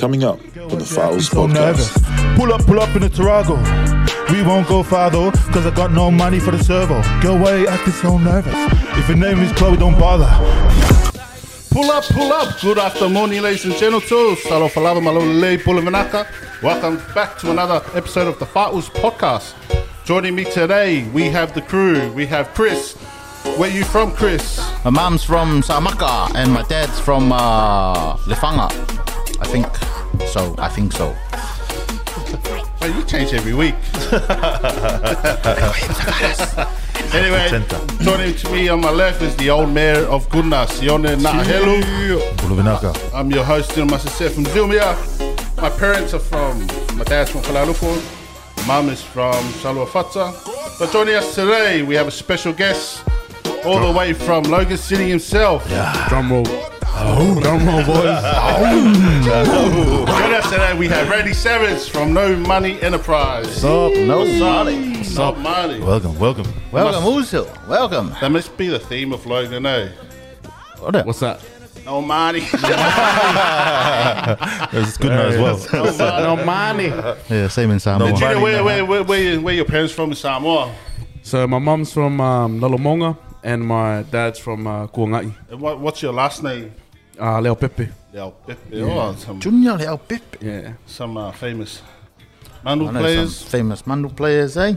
Coming up on the Files so nervous. podcast. Pull up, pull up in the Tarago. We won't go far though, cause I got no money for the servo. Girl, why you acting so nervous? If your name is Chloe, don't bother. Pull up, pull up. Good afternoon, ladies and gentlemen. Salo falava malole pulavanaka. Welcome back to another episode of the Fighters podcast. Joining me today, we have the crew. We have Chris. Where you from, Chris? My mom's from Samaka and my dad's from uh, Lefanga. I think so. I think so. Hey, you change every week. anyway, joining to me on my left is the old mayor of Goodness, Yone Nahelu. I'm your host, Dino Masase from Zumia. My parents are from, my dad's from Kalaluku. My mum is from Saluafata. But joining us today, we have a special guest all the way from Logan City himself. Drum roll. Drum roll, boys. Joining us today, we have Randy Savage from No Money Enterprise. Up, no Money. money. No money. Welcome, welcome. Welcome, Usil. Welcome. That must be the theme of Logan, eh? What's that? No money. It's good now as well. no money. money. Yeah, same in Samoa. No Gina, money. where, where, where, where, where your parents from in Samoa? So my mum's from um, Lalamonga and my dad's from uh, Kuangai. And what, what's your last name? Uh, Leo Pepe. Yeah, oh, some, Junior Leo Pip. Yeah. some uh, famous Manu I know players. some famous Mandu players, eh?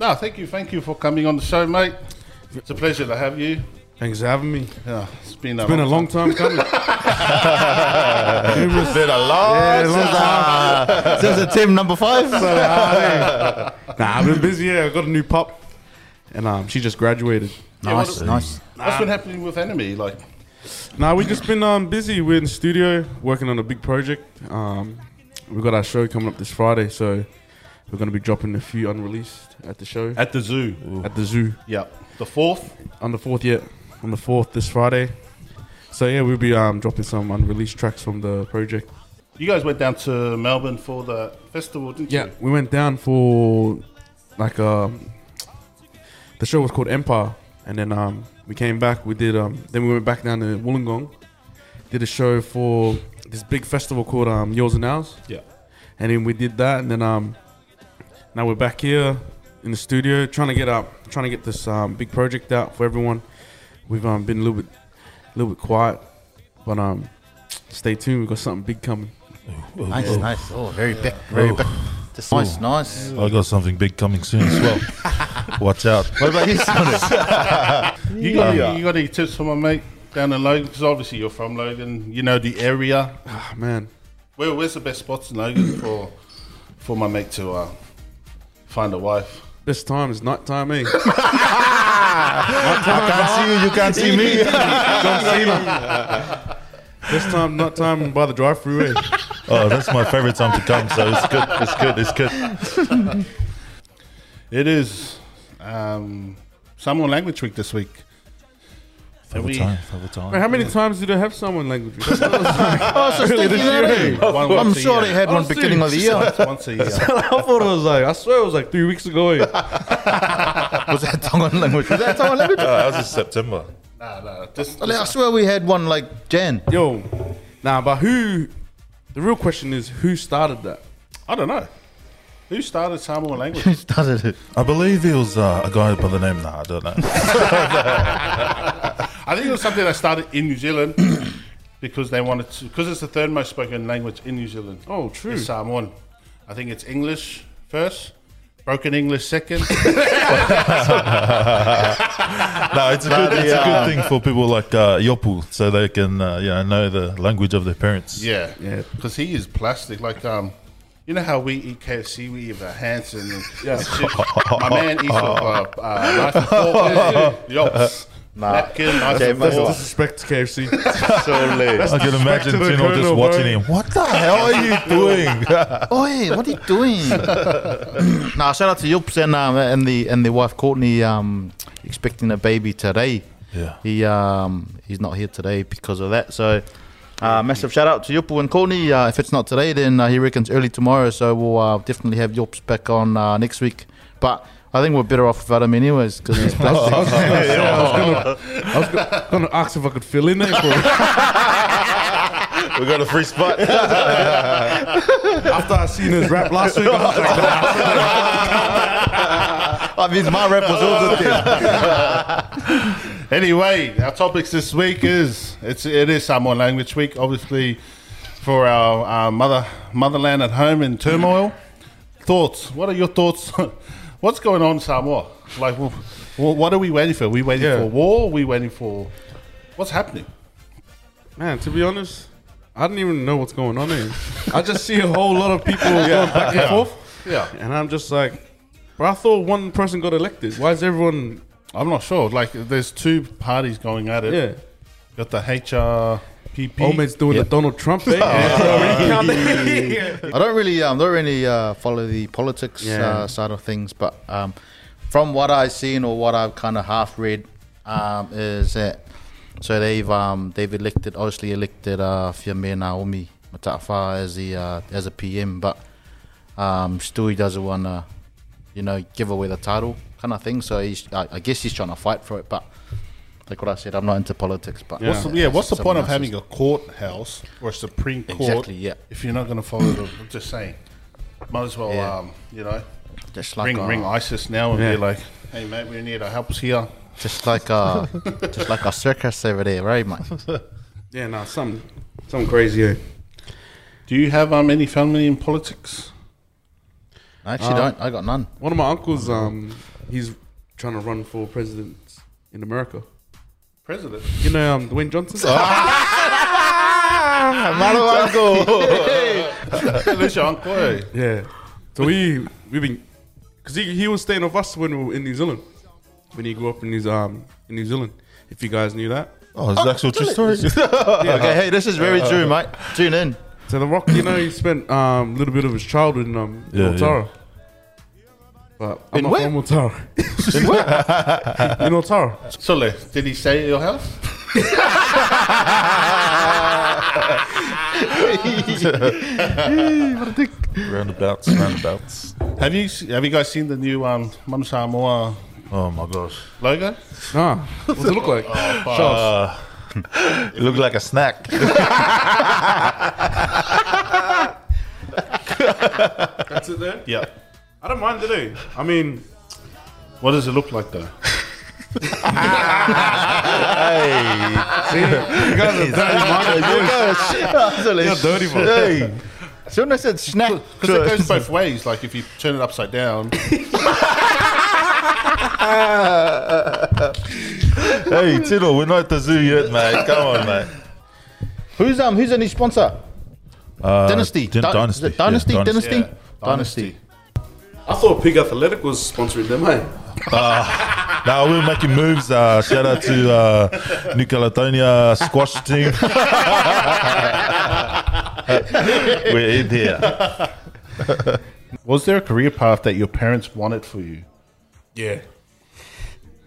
No, thank you, thank you for coming on the show, mate. It's a pleasure to have you. Thanks for having me. Yeah, it's been a, It's been a long time coming. It's been a long yeah, long time. Since the team number five. nah, I've been busy. Yeah, I got a new pup, and um, she just graduated. nice, what- nice. What's been happening with Enemy? Like, Nah, we just been um, busy. We're in the studio working on a big project. Um, we've got our show coming up this Friday, so we're going to be dropping a few unreleased at the show at the zoo. at the zoo. Yeah, the fourth. on the fourth yeah. on the fourth this Friday. So yeah, we'll be um, dropping some unreleased tracks from the project. You guys went down to Melbourne for the festival, didn't Yeah, you? Yeah, we went down for like um, the show was called Empire, and then um, we came back. We did um, then we went back down to Wollongong, did a show for this big festival called um, Yours and Ours, Yeah. and then we did that, and then um, now we're back here in the studio trying to get up, trying to get this um, big project out for everyone. We've um, been a little bit, a little bit quiet, but um, stay tuned. We've got something big coming. Nice, nice. Oh, very big, very big. Just nice, nice. I got something big coming soon as well. Watch out. What about you, Sonny? You got, any, you got any tips for my mate down in Logan? Because obviously you're from Logan. You know the area. Ah, man, Where, where's the best spots in Logan for for my mate to uh, find a wife? This time is night time, eh? I can't see you, you can't see me. Can't see me. This time, night time by the drive-through, eh? Oh, that's my favorite time to come, so it's good, it's good, it's good. It is um, Samoan Language Week this week. Favorite we- time, favorite time. Wait, how many times do they have someone language? That's what I was like. Oh, so Earlier this year? One- I'm once sure year. they had one Oh, beginning of the year. Once, once a year. I thought it was like I swear it was like three weeks ago. Was that Tongan language? Was that Tongan language? Oh, that was in September. nah, nah. This, I swear we had one like Jan. Yo, nah, but who? The real question is who started that? I don't know. Who started Samoan language? Who started it? I believe it was uh, a guy by the name, nah, I don't know. I think it was something that started in New Zealand because they wanted to, because it's the third most spoken language in New Zealand. Oh, true. It's Samoan. I think it's English first, broken English second. no, it's a good, it's a good thing for people like uh, Yopu, so they can uh, you know know the language of their parents. yeah, Yeah. Because he is plastic. Like um, you know how we eat KFC, we eat our hands and, and shit. My man eats with uh, uh, knife and fork. Yops. Napkin, knife Okay, and but- fork. Disrespect to KFC. So late. I can imagine to the Tino just colonel, watching bro. him. What the hell are you doing? Oi, what are you doing? nah, shout out to Yups and um, and the and their wife Courtney um, expecting a baby today. yeah. He um he's not here today because of that. So uh, massive shout out to Yupu and Courtney. Uh, if it's not today, then uh, he reckons early tomorrow. So we'll uh, definitely have Yups back on uh, next week. But I think we're better off without him anyways because he's oh, plastic. I was gonna, I was gonna, I was gonna, gonna ask if I could fill in there for we got a free spot. After I seen his rap last week, I was like, That means my rep was all good then. Anyway, our topics this week is it's it is Samoan Language Week, obviously for our, our mother motherland at home in turmoil. Thoughts? What are your thoughts? What's going on in Samoa? Like, wh- what are we waiting for? Are we waiting Yeah. for war? Are we waiting for what's happening? man, to be honest, I don't even know what's going on here. I just see a whole lot of people going back and forth, Yeah, and I'm just like, bro, I thought one person got elected. Why is everyone? I'm not sure. Like, there's two parties going at it. Yeah, Got the HRPP. old mate's doing Yep. the Donald Trump thing. I don't really, um, don't really uh, follow the politics Yeah. uh, side of things, but um, from what I've seen or what I've kind of half read, um, is that so they've um, they've elected, obviously elected uh, Fiame Naomi Mata'afa as the uh, as a PM, but um, still he doesn't want to, you know, give away the title kind of thing. So he's, I, I guess he's trying to fight for it, but. Like what I said, I'm not into politics, but What's the, yeah, what's the point of having a courthouse or a Supreme Court Exactly, yeah. if you're not going to follow the? I'm just saying, might as well, Yeah. um, you know, just like ring uh, ring ISIS now and Yeah. be like, hey mate, we need our help here. just like a just like a circus over there, right, mate? yeah, no, something, something crazy. Yeah. Do you have um, any family in politics? I actually Uh, don't. I got none. One of my uncles, um, he's trying to run for president in America. President. You know, um, Dwayne Johnson. That's your uncle. eh? Yeah. So we we've been because he, he was staying with us when we were in New Zealand when he grew up in New um in New Zealand. If you guys knew that. Oh, it's actual true story. Okay, hey, this is very true, mate. Tune in. So the Rock, you know, he spent um a little bit of his childhood in um in Yeah, Otara. But I'm In not where? from Otara. in where? in Otara. Sole, did he stay at your house? roundabouts, roundabouts. Have you have you guys seen the new um, Manu Samoa Oh my gosh. logo? Nah. What's it look like? Uh, it looked like a snack. That's it there? Yeah. I don't mind it, eh? I mean, What does it look like though? see, you guys are dirty minded boys. You're dirty boys. Hey, soon I said snack. Because it goes both ways. Like if you turn it upside down, hey, Tino, we're not at the zoo yet, mate. Come on, mate. Who's um who's a new sponsor? Uh, Dynasty. Dyn- Dy- Dynasty. is it Dynasty. Yeah, Dynasty. Dynasty. I thought Pig Athletic was sponsoring them, hey? Now we're making moves. Uh, shout out to uh, New Caledonia squash team. we're in here. was there a career path that your parents wanted for you? Yeah.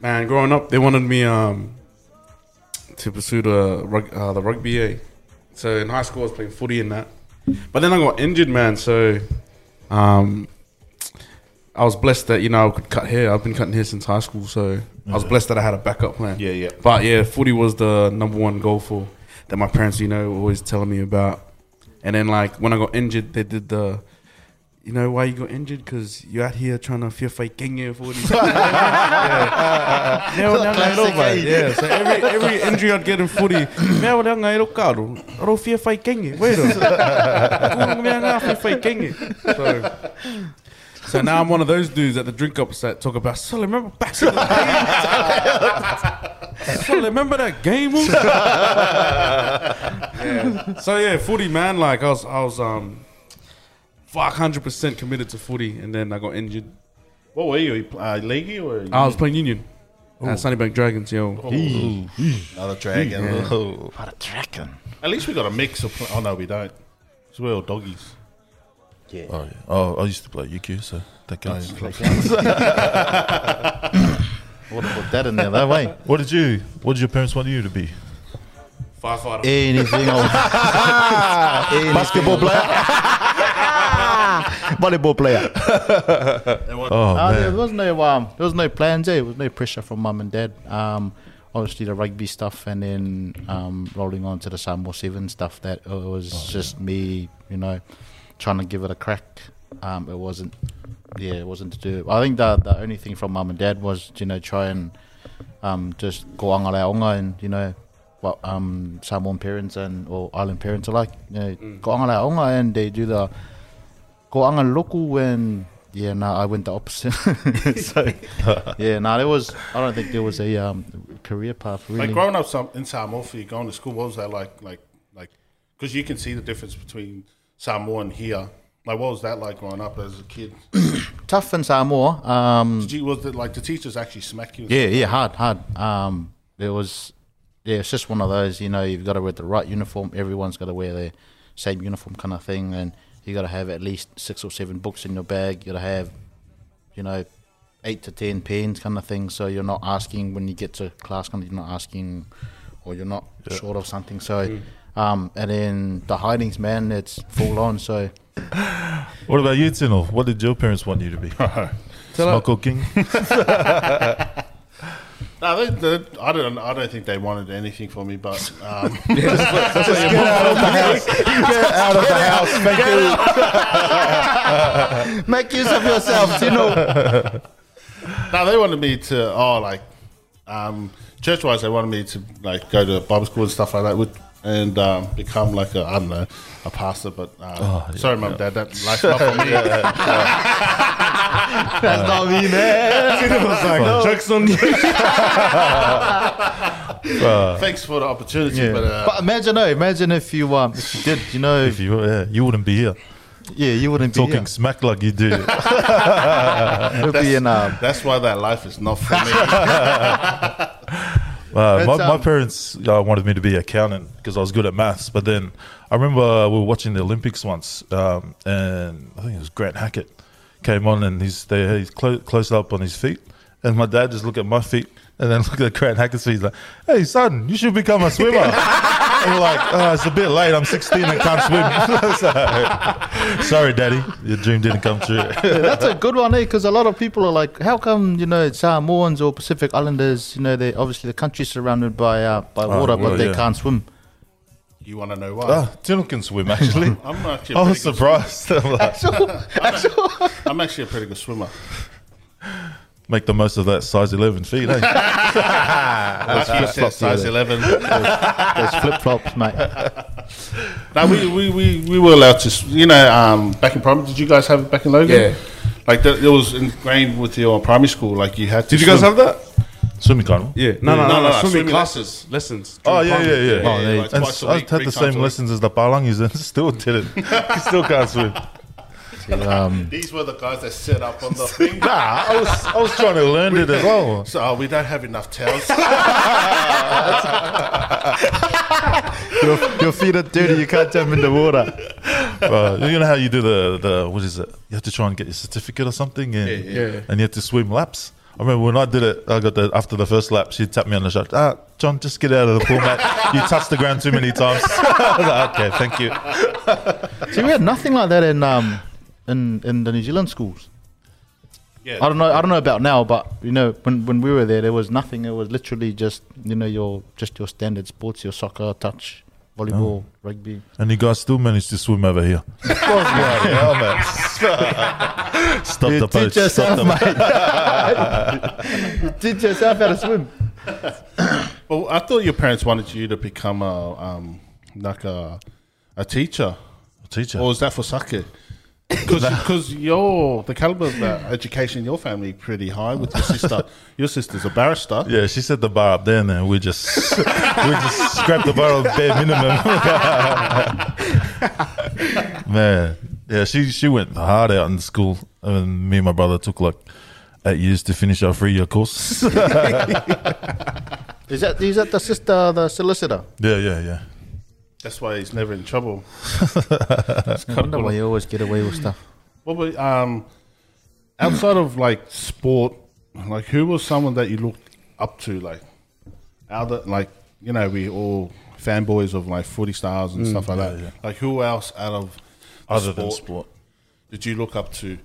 Man, growing up, they wanted me um to pursue the rug, uh, the rugby. Eh? So in high school, I was playing footy and that. But then I got injured, man. So um, I was blessed that you know I could cut hair. I've been cutting hair since high school, so I was blessed that I had a backup plan. Yeah, yeah. But yeah, footy was the number one goal for that my parents, you know, were always telling me about. And then like when I got injured, they did the, you know, why you got injured? Because you're out here trying to fear fight kenge for these. yeah. Neo nanga i Classic, eh? yeah. So every every injury I'd get in footy, anga i ro karo, ro fear fight kenge. Wait a mea ngā fear fight kenge. So. So now I'm one of those dudes at the drink ups that talk about. So remember back in the day. so remember that game? Yeah. So yeah, footy man. Like I was, I was um, fuck, hundred percent committed to footy, and then I got injured. What were you? Uh, leaguey or? I was playing Union at Sunnybank Dragons. Yo, Another dragon. What a dragon. At least we got a mix of. Oh no, we don't. 'Cause we're all doggies. Oh, yeah. oh, I used to play UQ, so that counts. What about that in there, though, way? What did you? What did your parents want you to be? firefighter. Anything else? Basketball player. Volleyball player. Oh Uh, there was no um, there was no plans. Eh? There was no pressure from mum and dad. Um, obviously the rugby stuff, and then um, rolling on to the Samoa Seven stuff. That it was Oh, just me, you know, trying to give it a crack. Um, it wasn't, yeah, it wasn't to do. I think the the only thing from mum and dad was you know try and um, just go anga reo onga and you know what um, Samoan parents and or island parents are like. You know, go anga reo onga and they do the go anga loku and yeah, no, I went the opposite. so yeah, no, there was. I don't think there was a um, career path really. Like growing up some, in Samoa, for you going to school, what was that like? Like, like, because you can see the difference between Samoa and here. Like, what was that like growing up as a kid? Tough in Samoa. Um, Did you, was it like the teachers actually smack you? Yeah, yeah, hard, hard. Um, it was, yeah, it's just one of those. You know, you've got to wear the right uniform. Everyone's got to wear the same uniform, kind of thing, and you got to have at least six or seven books in your bag. You got to have, you know, eight to ten pens, kind of thing. So you're not asking when you get to class, kind of, you're not asking, or you're not short of something. So, um, and then the hidings, man, it's full on. So. What about you, Tino? What did your parents want you to be? Smoko King? No, they, they, I don't. I don't think they wanted anything for me, but um, Get out of the house. Thank you. Make use of yourself, you know. no, they wanted me to. Oh, like um, church-wise, they wanted me to like go to Bible school and stuff like that, with, and um, become like a I don't know a pastor. But um, sorry, mum, dad, that life's not for me. That's not me, man. Jokes on you. Thanks for the opportunity, but, uh, But imagine, no, imagine if you um, if you did, you know, If you, yeah, you wouldn't be here yeah, you wouldn't be talking smack like you do. It would be in um, that's why that life is not for me. Uh, my, It's, my um, parents uh, wanted me to be accountant because I was good at maths. But then I remember we were watching the Olympics once, um, and I think it was Grant Hackett came on and he's they, he's clo- close up on his feet, and my dad just looked at my feet and then looked at Grant Hackett's feet. He's like, "Hey son, you should become a swimmer." and we're like, oh, "It's a bit late. I'm 16 and can't swim." So, sorry, daddy, your dream didn't come true. that's a good one, eh? Because a lot of people are like, how come you know it's Samoans or Pacific Islanders, you know, they obviously the country's surrounded by uh, by Oh, water, well, but they yeah. can't swim. You want to know why? oh, Tino can swim actually. I'm actually. A I was surprised. I'm like, swimmer. I'm actually a pretty good swimmer. Make the most of that size 11 feet, eh? Like you said, flop size 11. There's flip flops, mate. No, we, we, we, we were allowed to, you know, um, back in primary, did you guys have it back in Logan? Yeah. Like, that, it was ingrained with your primary school, like you had to Did you guys swim. have that? Swimming carnival. Yeah. No, no, no, no. Swimming, swimming classes, lessons. Oh, during yeah, primary. yeah, yeah. Yeah, Oh, yeah, like And twice a I week, had the same lessons as the Palangis and still didn't. You still can't swim. Um, These were the guys that set up on the thing. Nah, I was, I was trying to learn it as well. So oh, we don't have enough towels. your, your feet are dirty. You can't jump in the water. Uh, you know how you do the, the, what is it? You have to try and get your certificate or something and, yeah. and you have to swim laps. I remember when I did it, I got the, after the first lap, she tapped me on the shoulder. Ah, John, just get out of the pool, mate. You touched the ground too many times. I was like, okay, thank you. See, we had nothing like that in um in in the New Zealand schools. yeah, I don't know. I don't know about now, but you know, when when we were there, there was nothing. It was literally just you know your just your standard sports, your soccer, touch, volleyball, rugby. And you guys still managed to swim over here. Of course, Bloody hell, man. Stop the boat. teach Stop yourself, the mate. teach yourself how to swim. Well, I thought your parents wanted you to become a, um, like a, a teacher. teacher. Or was that for sake? Because your the caliber of the education in your family pretty high with your sister. your sister's a barrister. Yeah, she set the bar up there, and then we just we just scrapped the bar of bare minimum. Man, yeah, she she went hard out in school, and me and my brother took like eight years to finish our three year course. Is that is that the sister, the solicitor? yeah, yeah, yeah. That's why he's never in trouble. I wonder why you always get away with stuff. What about, um, outside of like sport, like who was someone that you looked up to? Like, other like you know we all fanboys of like footy stars and stuff like that. yeah. Like who else out of the Other than sport, did you look up to?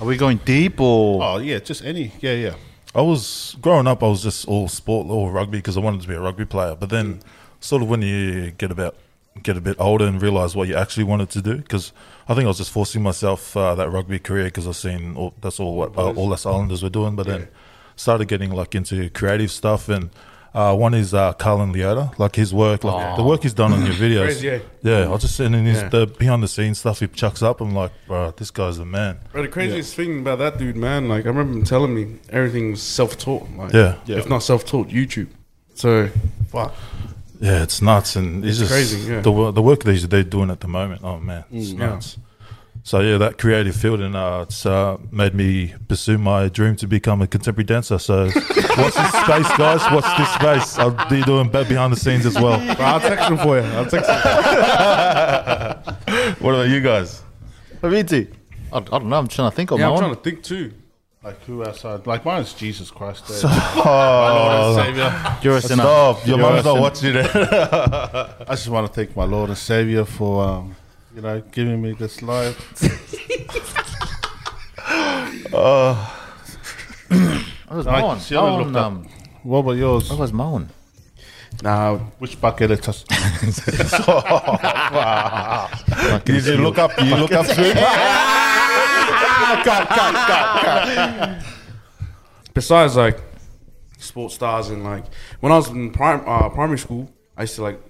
Are we going deep or? Oh yeah, just any. Yeah, yeah. I was growing up. I was just all sport, all rugby because I wanted to be a rugby player. But then, sort of when you get about get a bit older and realize what you actually wanted to do, because I think I was just forcing myself uh, that rugby career because I've seen all, that's all what uh, all us Islanders were doing. But then started getting like into creative stuff and. Uh, one is uh, Carlin Leota, like his work, like the work he's done on your videos. Crazy, yeah. Yeah, I was just seeing his Yeah. the behind the scenes stuff he chucks up. I'm like, bro, this guy's the man. Bro, the craziest thing about that dude, man, like I remember him telling me everything was self-taught. Like, Yeah. if not self-taught, YouTube. So, fuck. Yeah, it's nuts, and it's, It's just crazy, yeah. the the work that they're doing at the moment. Oh man, it's Mm, nuts. So yeah, that creative field, and uh, it's uh, made me pursue my dream to become a contemporary dancer. So, what's this space, guys. What's this space. I'll be doing be- behind the scenes as well. Bro, I'll text him for you. I'll text him. What about you guys? Me too. I, I don't know. I'm trying to think of Yeah, my I'm own. trying to think too. Like who outside? Like mine's Jesus Christ. eh? Oh, Savior. You're a sinner. stop! Your You're mum's not watching it. I just want to thank my Lord and Savior for, um, you know, giving me this life. I was I mowing. see, I haven't looked up. um, What about yours? I was mowing. Nah, Which bucket it us? Did you look up? You look up soon? besides like sports stars and like when I was in prim- uh, primary school, I used to like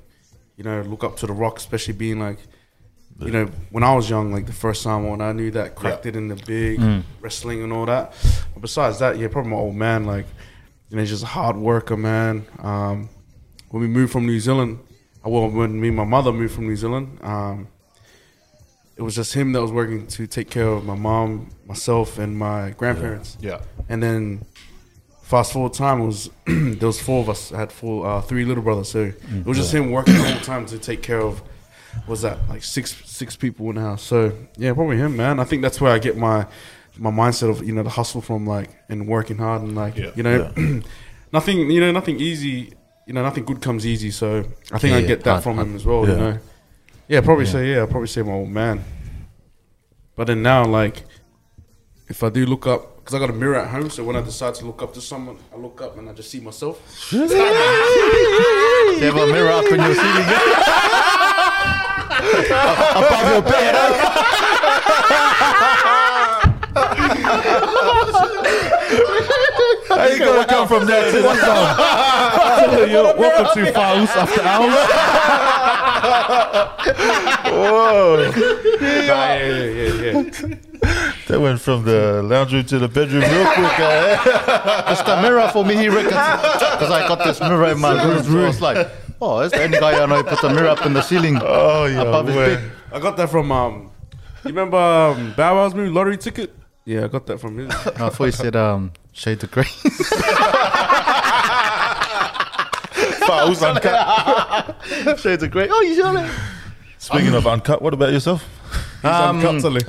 you know look up to the Rock, especially being like you know when I was young, like the first time when I knew that cracked it in the big wrestling and all that. But besides that, yeah, probably my old man, like you know, he's just a hard worker, man. Um, when we moved from New Zealand, uh, well, when me and my mother moved from New Zealand, um, it was just him that was working to take care of my mom, myself, and my grandparents. Yeah. And then fast forward time it was there was four of us. I had four, uh, three little brothers. So it was just him working all the time to take care of. Was that like six six people in the house? So yeah, probably him, man. I think that's where I get my my mindset of you know the hustle from, like and working hard and like Yeah. you know nothing you know nothing easy. You know nothing good comes easy. So I think Yeah, I get that from him as well. Yeah. You know. Yeah, probably say yeah. I'll probably say my old man. But then now, like, if I do look up, because I got a mirror at home, so when I decide to look up to someone, I look up and I just see myself. You have a mirror up in your ceiling. Above your bed. How you gonna come from there to this song? Welcome to Fouls After Hours. Whoa! yeah, yeah, yeah, yeah. That went from the lounge room to the bedroom real quick. Eh? Just a mirror for me, he reckons. Because I got this mirror in my room. So I was like, oh, that's the only guy I know who puts a mirror up in the ceiling Oh yeah, above his bed. I got that from um. You remember um, Bow Wow's movie Lottery Ticket? Yeah, I got that from his. I thought he said, um, Shade the Grey. Fouls uncut. Shades of Grey. Oh, you saw it. Speaking of uncut, what about yourself? Um, Uncut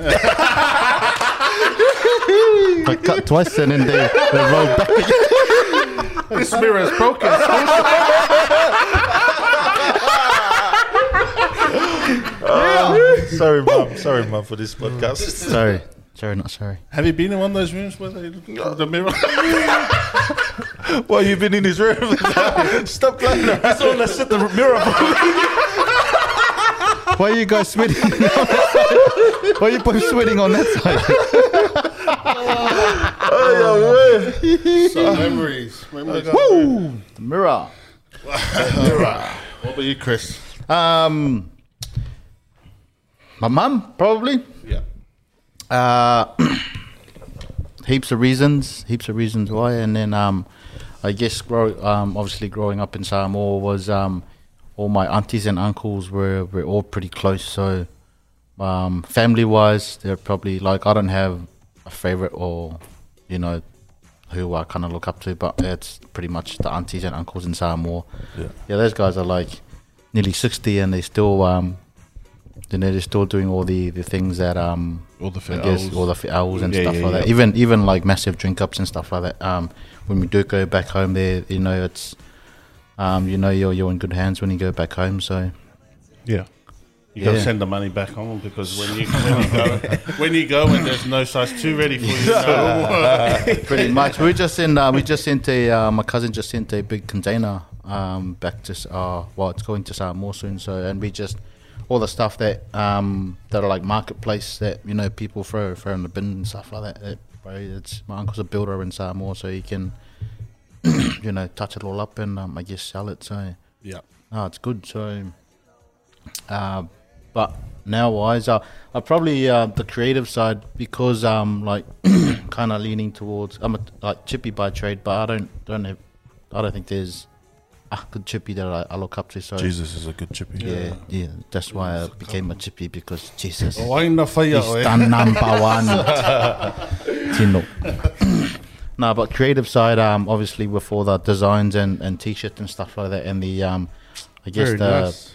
I cut twice and then they, they rolled back again. this mirror is broken. Sorry, mum. Sorry, mum, for this podcast. Sorry. Sorry, not sorry. Have you been in one of those rooms where they look at the mirror? Well, you've been in his room. Stop playing around. so let's set the mirror. Why are you guys sweating? Why are you both sweating on that side? Some memories. memories. The mirror. What about you, Chris? Um, my mum, probably. Uh, heaps of reasons, heaps of reasons why, and then um, I guess grow, um, obviously growing up in Samoa was um, all my aunties and uncles were were all pretty close. So um, family wise, they're probably like I don't have a favorite or you know who I kind of look up to, but it's pretty much the aunties and uncles in Samoa. Yeah. yeah, those guys are like nearly sixty, and they still know they're still doing all the the things that um All the I guess all the fit owls and Yeah, stuff yeah, like that. Even even like massive drink ups and stuff like that. Um, when we do go back home, there, you know, it's, um, you know, you're you're in good hands when you go back home. So Yeah. You got to send the money back home because when you when you go when you go and there's no size two ready for you. No. Pretty much. We just sent. Uh, we just sent a. Uh, my cousin just sent a big container um, back to. Uh, well, it's going to Samoa soon. So, and we just all the stuff that um, that are like marketplace that you know people throw throw in the bin and stuff like that. that bro, it's my uncle's a builder in Samoa, so he can you know touch it all up and um, I guess sell it. So yeah. no, it's good. So, uh, but now wise, uh, I probably uh, the creative side because um like kind of leaning towards I'm a like chippy by trade, but I don't don't have I don't think there's a good chippy that I, I look up to. So Jesus is a good chippy. yeah, yeah, that's why I became a chippy because Jesus, Waina whaia he's oe. done number one. Tino. no, but creative side, um, obviously with all the designs and and t-shirts and stuff like that, and the um, I guess Very the nice.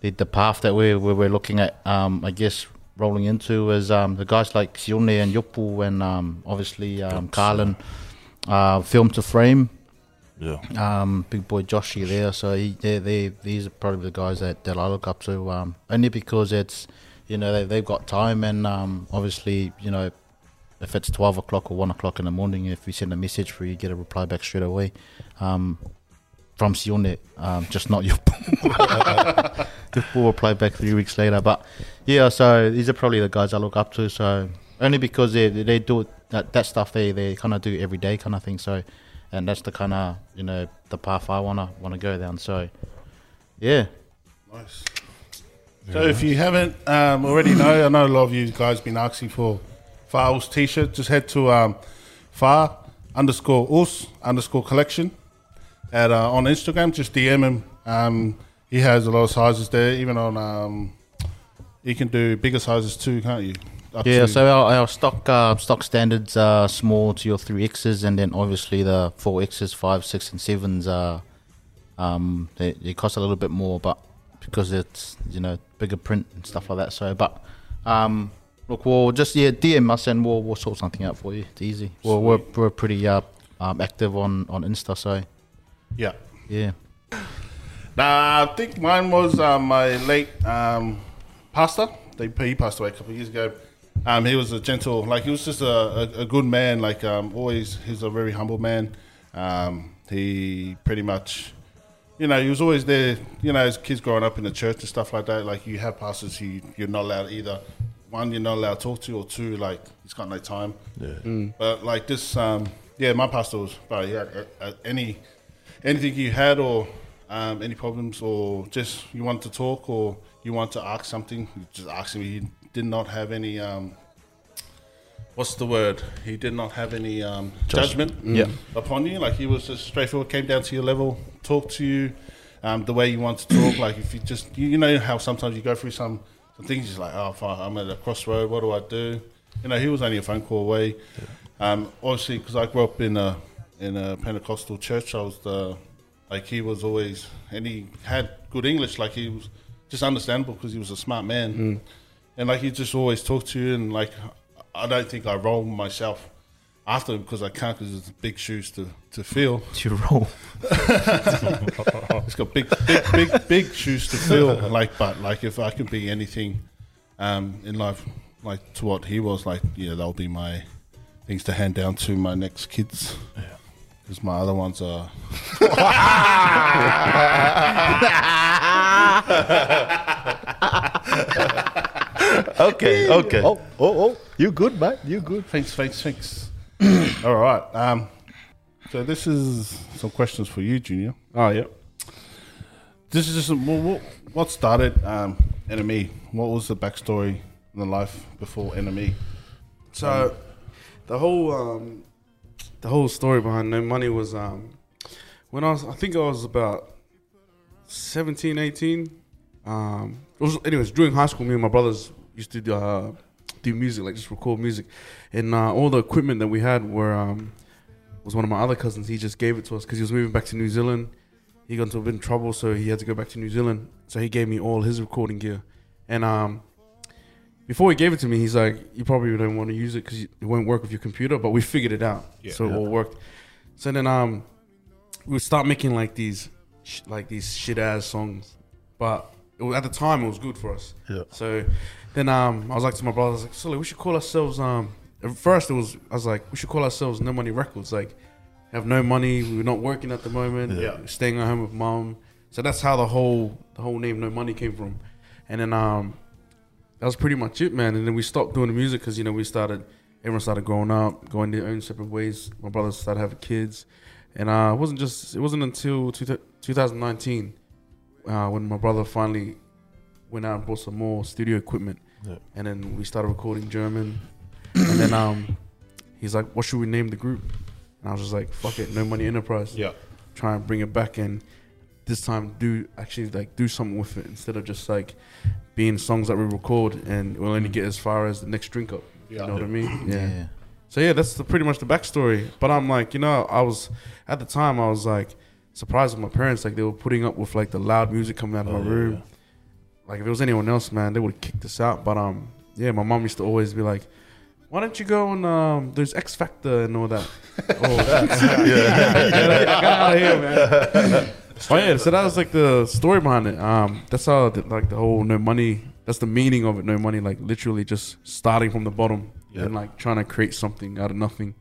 the, the path that we're, we're, we're looking at, um, I guess, rolling into is um, the guys like Sione and Yopu and um, obviously um, Carlin, uh, film to frame, Yeah. um, big boy Joshy there. So he, they, they, these are probably the guys that, that I look up to, um, only because it's, you know, they, they've got time and um, obviously, you know, if it's 12 o'clock or 1 o'clock in the morning, if you send a message for you, get a reply back straight away. Um, from Sione, um, just not your the full reply back three weeks later. But yeah, so these are probably the guys I look up to. So only because they they do that that stuff they they kind of do every day kind of thing. So and that's the kind of you know the path I wanna wanna go down. So yeah, Nice. So if you haven't um, already know, I know a lot of you guys been asking for Far's t-shirt. Just head to um, Far underscore us underscore collection at uh, on Instagram. Just DM him. Um, he has a lot of sizes there. Even on um, you can do bigger sizes too, can't you? Up yeah. to- So our, our stock uh, stock standards are small to your three X's, and then obviously the four X's, five, six, and sevens are um they, they cost a little bit more, but because it's you know bigger print and stuff like that. So, but um look, we'll just yeah DM us and we'll we'll sort something out for you. It's easy. Well, we're we're pretty uh um, active on on Insta, so yeah. yeah. Nah, I think mine was uh, my late um, pastor. They, he passed away a couple of years ago. Um, he was a gentle, like he was just a, a, a good man. Like um, always, he's a very humble man. Um, he pretty much, you know, he was always there. You know, as kids growing up in the church and stuff like that. Like you have pastors who you're not allowed either. One, you're not allowed to talk to, or two, like he's got no time. Yeah. But like this, um, yeah, my pastor was, but he had uh, uh, any anything you had or um, any problems or just you want to talk or you want to ask something, you just ask him. He did not have any. Um, what's the word? He did not have any um, judgment Yeah. upon you. Like he was just straightforward, came down to your level, talked to you um, the way you want to talk. like if you just, you, you know how sometimes you go through some, some things, like, oh, fuck, I'm at a crossroad. What do I do? You know, he was only a phone call away. Um, obviously, because I grew up in a in a Pentecostal church, I was the like he was always, and he had good English. Like he was just understandable because he was a smart man, and like he just always talked to you. And like I don't think I roll myself after him because I can't because it's big shoes to to fill. To roll. It's got big, big, big, big shoes to fill. Like, but like if I could be anything um, in life, like to what he was, like yeah, that'll be my things to hand down to my next kids. Because my other ones are. Okay. Okay. Oh oh oh! You good, mate? You good? Thanks, thanks, thanks. All right. Um, so this is some questions for you, Junior. Oh yeah. This is just what, what- what started um, NME. What was the backstory in the life before NME? So the whole um, the whole story behind No Money was um, when I was I think I was about 17, 18. Um, it was, anyways, during high school, me and my brothers used to do, uh, do music, like just record music, and uh, all the equipment that we had were um, was one of my other cousins. He just gave it to us because he was moving back to New Zealand. He got into a bit of trouble, so he had to go back to New Zealand. So he gave me all his recording gear, and um, before he gave it to me, he's like, "You probably don't want to use it because it won't work with your computer." But we figured it out, so it all worked. So then, um, we would start making like these, sh- like these shit ass songs, but was, at the time it was good for us. Yeah. So then um, I was like to my brother, I was like, Sully, we should call ourselves. Um, at first it was I was like, we should call ourselves No Money Records. Like, have no money, we're not working at the moment. Yeah. staying at home with mom. So that's how the whole the whole name No Money came from. And then um, that was pretty much it, man. And then we stopped doing the music because you know we started, everyone started growing up, going their own separate ways. My brothers started having kids, and uh, it wasn't just it wasn't until two, 2019 uh, when my brother finally went out and bought some more studio equipment, Yeah. and then we started recording German, and then um, he's like, "What should we name the group?" And I was just like, "Fuck it, No Money Enterprise." Yeah. try and bring it back and this time do actually like do something with it instead of just like being songs that we record and we'll only get as far as the next drink up. Yeah. You know what I mean? Yeah. Yeah. So yeah, that's the, pretty much the backstory. But I'm like, you know, I was at the time I was like surprised with my parents, like they were putting up with like the loud music coming out of Oh, my yeah, room. yeah. Like if it was anyone else, man, they would have kicked us out. But um, yeah, my mom used to always be like, "Why don't you go on um, there's X Factor and all that." oh, yeah, yeah get out of here, man. oh yeah, so that was like the story behind it. Um, that's how the, like the whole no money. That's the meaning of it. No money, like literally just starting from the bottom and like trying to create something out of nothing.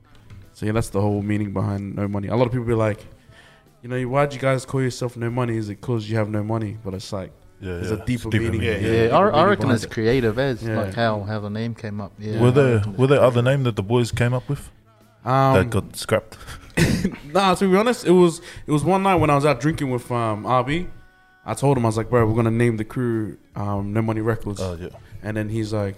So yeah, that's the whole meaning behind no money. A lot of people be like, you know, why'd you guys call yourself no money? Is it because you have no money? But it's like Yeah, there's yeah. a deeper, It's meaning. Yeah, Yeah, deeper I, I reckon it's it. creative as Yeah. like how how the name came up. Yeah, were there were there other name that the boys came up with Um, that got scrapped? Nah, to be honest, it was it was one night when I was out drinking with um RB. I told him I was like, bro, we're gonna name the crew um, No Money Records, Oh yeah. and then he's like,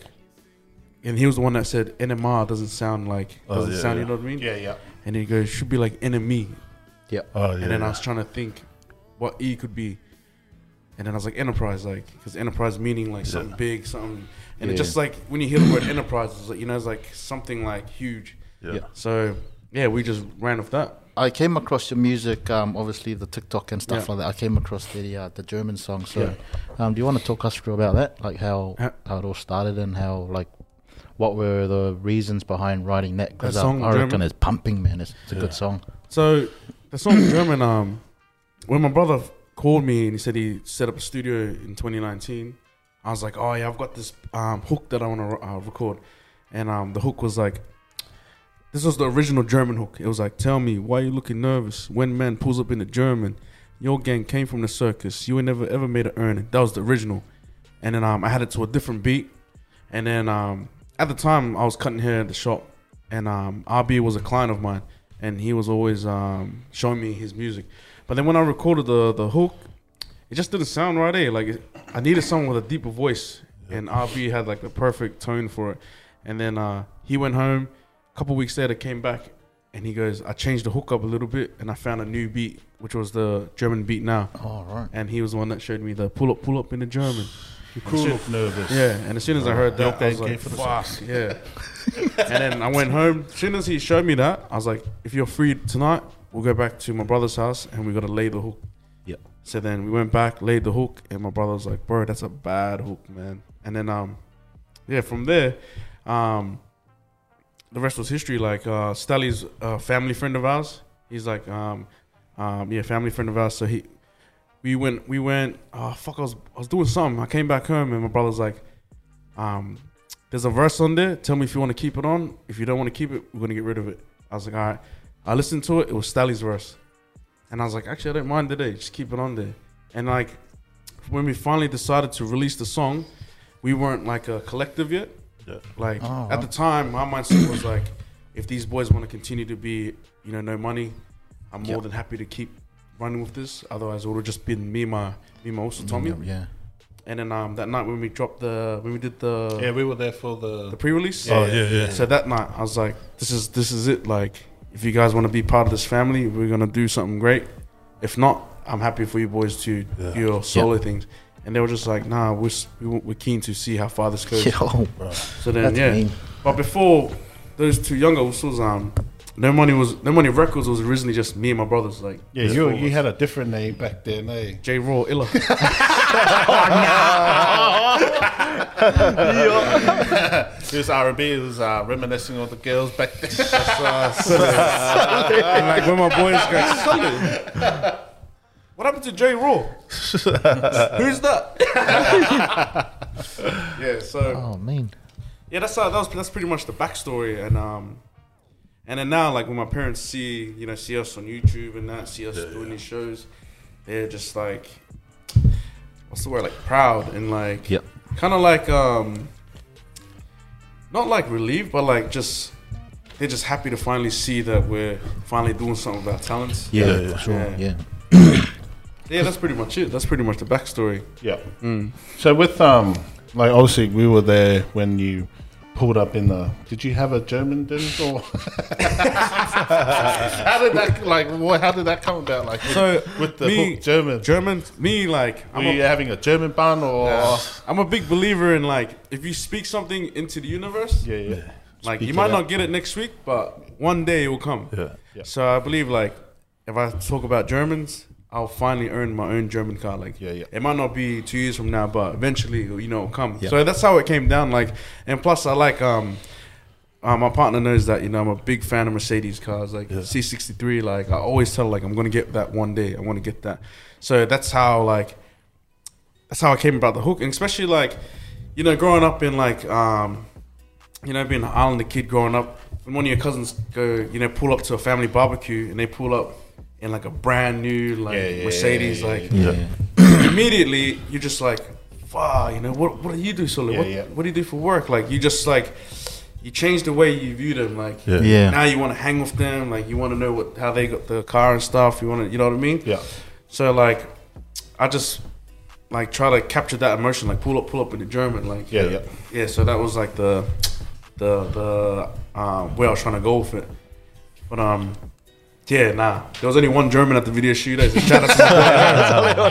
and he was the one that said NMR doesn't sound like Oh, doesn't yeah, sound, yeah. you know what I mean? Yeah, yeah. And he goes, should be like enemy, Oh yeah. and then I was trying to think what E could be, and then I was like enterprise, like because enterprise meaning like something Yeah. big, something, and it just like when you hear the word enterprise, it's like you know it's like something like huge. yeah. Yeah. So yeah, we just ran off that. I came across your music, um, obviously the TikTok and stuff Yeah. like that. I came across the uh, the German song. So, Yeah. um, do you want to talk us through about that, like how Ha- how it all started and how like what were the reasons behind writing that? Because That I, song, I reckon German? it's pumping, man. It's, it's a Yeah. good song. So the song German, um, when my brother called me and he said he set up a studio in 2019, I was like, oh yeah, I've got this um, hook that I want to uh, record, and um, the hook was like, this was the original German hook. It was like, tell me why you looking nervous when man pulls up in the German. Your gang came from the circus. You ain't never ever made an earning. That was the original, and then um, I had it to a different beat, and then um, at the time I was cutting hair at the shop, and um, RB was a client of mine and he was always um, showing me his music. But then when I recorded the the hook, it just didn't sound right. Eh? Like it, I needed someone with a deeper voice, and RB had like the perfect tone for it. And then uh, he went home. A couple weeks later, came back, and he goes, "I changed the hook up a little bit, and I found a new beat, which was the German beat now." Oh right. And he was the one that showed me the pull up, pull up in the German. You cool look nervous. Yeah, and as soon as I heard that, Yeah, I was like, for the fuck, yeah. and then I went home. As soon as he showed me that, I was like, if you're free tonight, we'll go back to my brother's house and we got to lay the hook. Yep. So then we went back, laid the hook, and my brother was like, bro, that's a bad hook, man. And then, um, yeah, from there, um, the rest was history. Like, uh, Stelly's a family friend of ours. He's like, um, um, yeah, family friend of ours. So he, we went, we went. Oh fuck! I was, I was doing something. I came back home and my brother's like, um, there's a verse on there. Tell me if you want to keep it on. If you don't want to keep it, we're gonna get rid of it. I was like, all right. I listened to it. It was Stelly's verse, and I was like, actually, I don't mind today. Just keep it on there. And like, when we finally decided to release the song, we weren't like a collective yet. Yeah. Like Oh, at the time, my mindset was like, if these boys want to continue to be, you know, no money, I'm more Yep. than happy to keep running with this. Otherwise, it would have just been me, and my me, and my also mm, Tommy. Yeah. And then um, that night when we dropped the when we did the Yeah, we were there for the. the pre-release. Oh yeah, yeah. So that night, I was like, "This is this is it. Like, if you guys want to be part of this family, we're gonna do something great. If not, I'm happy for you boys to Yeah. do your solo things." And they were just like, "Nah, we're s- we- we're keen to see how far this goes." Yo, So then, that's yeah. mean. But before those two younger was um, no money was no money records was originally just me and my brothers. Like, yeah, you you had a different name back then, eh? J Raw Illa. It was R&B. It was uh, reminiscing of the girls back then. and like when my boys go, Sully, what What happened to J Raw? Who's that? yeah, so Oh man. yeah, that's how, that was that's pretty much the backstory, and um, and then now like when my parents see you know see us on YouTube and that see us doing these shows, they're just like, what's the word like proud and like Yep. kind of like um, not like relieved, but like just they're just happy to finally see that we're finally doing something with our talents. Yeah, Yeah, yeah. sure. Yeah. Yeah. Yeah, that's pretty much it. That's pretty much the backstory. Yeah. So with um, like obviously we were there when you pulled up in the. Did you have a German then, or how did that like? What, how did that come about? Like with, So, with the me- German. German, me like Were I'm a, having a German bun or? I'm a big believer in like if you speak something into the universe, Yeah, yeah. like Speak you might out. not get it next week, but one day it will come. Yeah. Yeah. So I believe like if I talk about Germans, I'll finally earn my own German car. Like Yeah, yeah. it might not be two years from now, but eventually you know it'll come. Yeah. So that's how it came down. Like and plus I like um. Uh, my partner knows that you know I'm a big fan of Mercedes cars, like Yeah. C63. Like I always tell her, like I'm gonna get that one day. I want to get that. So that's how like that's how I came about the hook, and especially like you know growing up in like um you know being an Islander kid growing up, when one of your cousins go you know pull up to a family barbecue and they pull up in like a brand new like Yeah, yeah, Mercedes, yeah, like Yeah. immediately you're just like, wow, you know what? What do you do, Solo? Yeah, what, yeah. what do you do for work? Like you just like you change the way you view them. Like Yeah. Yeah. now you want to hang with them. Like you want to know what how they got the car and stuff. You want to, you know what I mean? Yeah. So like, I just like try to capture that emotion. Like pull up, pull up in the German. Like Yeah, yeah. yeah. So that was like the the the um, where I was trying to go with it. But um. Yeah, nah. There was only one German at the video shoot. It's, shout out to my boy.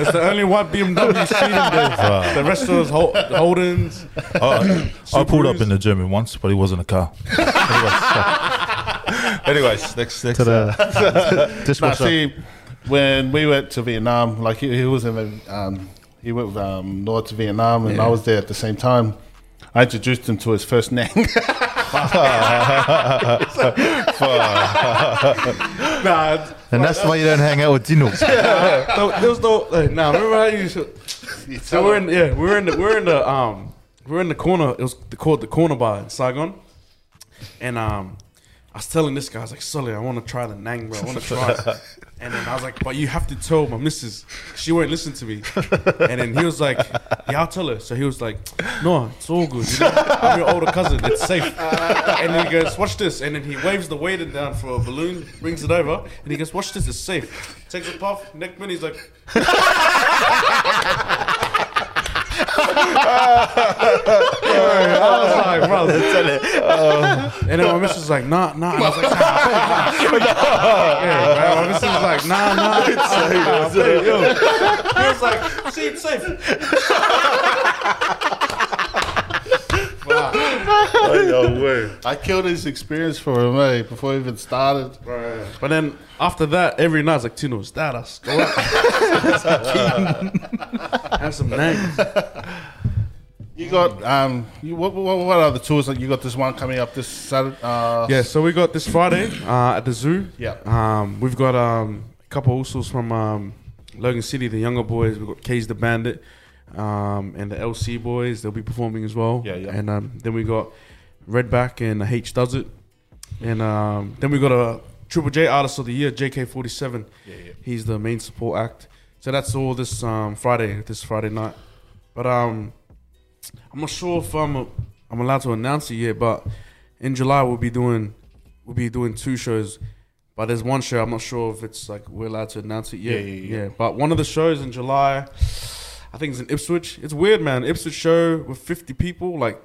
It's the only white BMW shooting there. The rest of us Hol- Holdens. I, I pulled up in the German once, but it wasn't a car. Anyways, next, next. To uh, the just Now, see, when we went to Vietnam, like he, he was in the, um, he went with um, Noah to Vietnam, and Yeah. I was there at the same time. I introduced him to his first name. Nah, And that's why you don't hang out with Dino. no, there was no. Uh, nah, remember how you? So we're in. Yeah, we're in the. We're in the. Um, we're in the corner. It was called the corner bar in Saigon, and um, I was telling this guy, I was like, Sully, I want to try the Nang, bro. I want to try. it. And then I was like, but you have to tell my missus. She won't listen to me. And then he was like, yeah, I'll tell her. So he was like, no, it's all good. You know? I'm your older cousin. It's safe. And then he goes, watch this. And then he waves the waiter down for a balloon, brings it over. And he goes, watch this. It's safe. Takes a puff. Next minute, he's like, I was like, brother. and then my missus was like, nah, nah. And I was like, nah, yeah, man. My missus was like, nah, nah. It's safe. Nah, babe, yo. He was like, see, it's safe. I killed his experience for him, eh, before he even started. But then after that, every night, it's like, Tino, start us. Go out. Have some names. You got um, you, what, what what are the tours that you got? This one coming up this Saturday. Uh, Yeah, so we got this Friday uh, at the zoo. Yeah. Um, we've got um, a couple usos from um, Logan City, the younger boys. We've got K's the Bandit um, and the LC boys. They'll be performing as well. Yeah, yeah. And um, then we got Redback and H Does It. And um, then we got a Triple J Artist of the Year, JK47. Yeah, yeah. He's the main support act. So that's all this um, Friday, this Friday night. But um, I'm not sure if I'm I'm allowed to announce it yet. But in July we'll be doing we'll be doing two shows. But there's one show I'm not sure if it's like we're allowed to announce it yet. Yeah, yeah, yeah. But one of the shows in July, I think it's in Ipswich. It's weird, man. Ipswich show with 50 people. Like,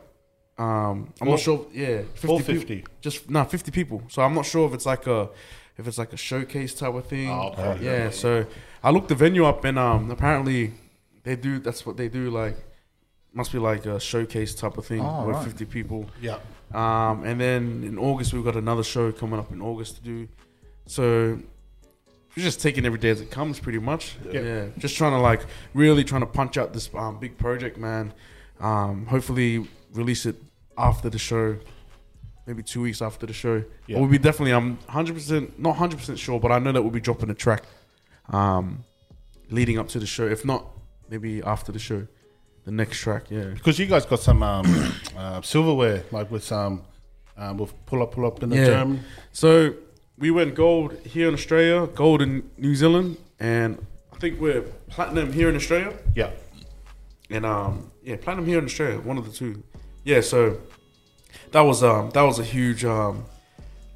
um, I'm Four- not sure. Yeah, 50 All people. 50. Just no, 50 people. So I'm not sure if it's like a if it's like a showcase type of thing. Oh, okay. Uh, Yeah, yeah, yeah, So I looked the venue up and um apparently they do that's what they do like must be like a showcase type of thing Oh, with right. 50 people. Yeah. Um and then in August we've got another show coming up in August to do. So we're just taking every day as it comes pretty much. Yeah. Yeah. Just trying to like really trying to punch out this um, big project, man. Um hopefully release it after the show. Maybe two weeks after the show. Yeah. We'll be definitely I'm hundred percent not hundred percent sure, but I know that we'll be dropping a track. Um leading up to the show. If not, maybe after the show, the next track. Yeah. Because you guys got some um, uh, silverware, like with some, um, with pull up, pull up in the Yeah. German. So we went gold here in Australia, gold in New Zealand, and I think we're platinum here in Australia. Yeah. and um yeah platinum here in australia one of the two yeah so that was um that was a huge um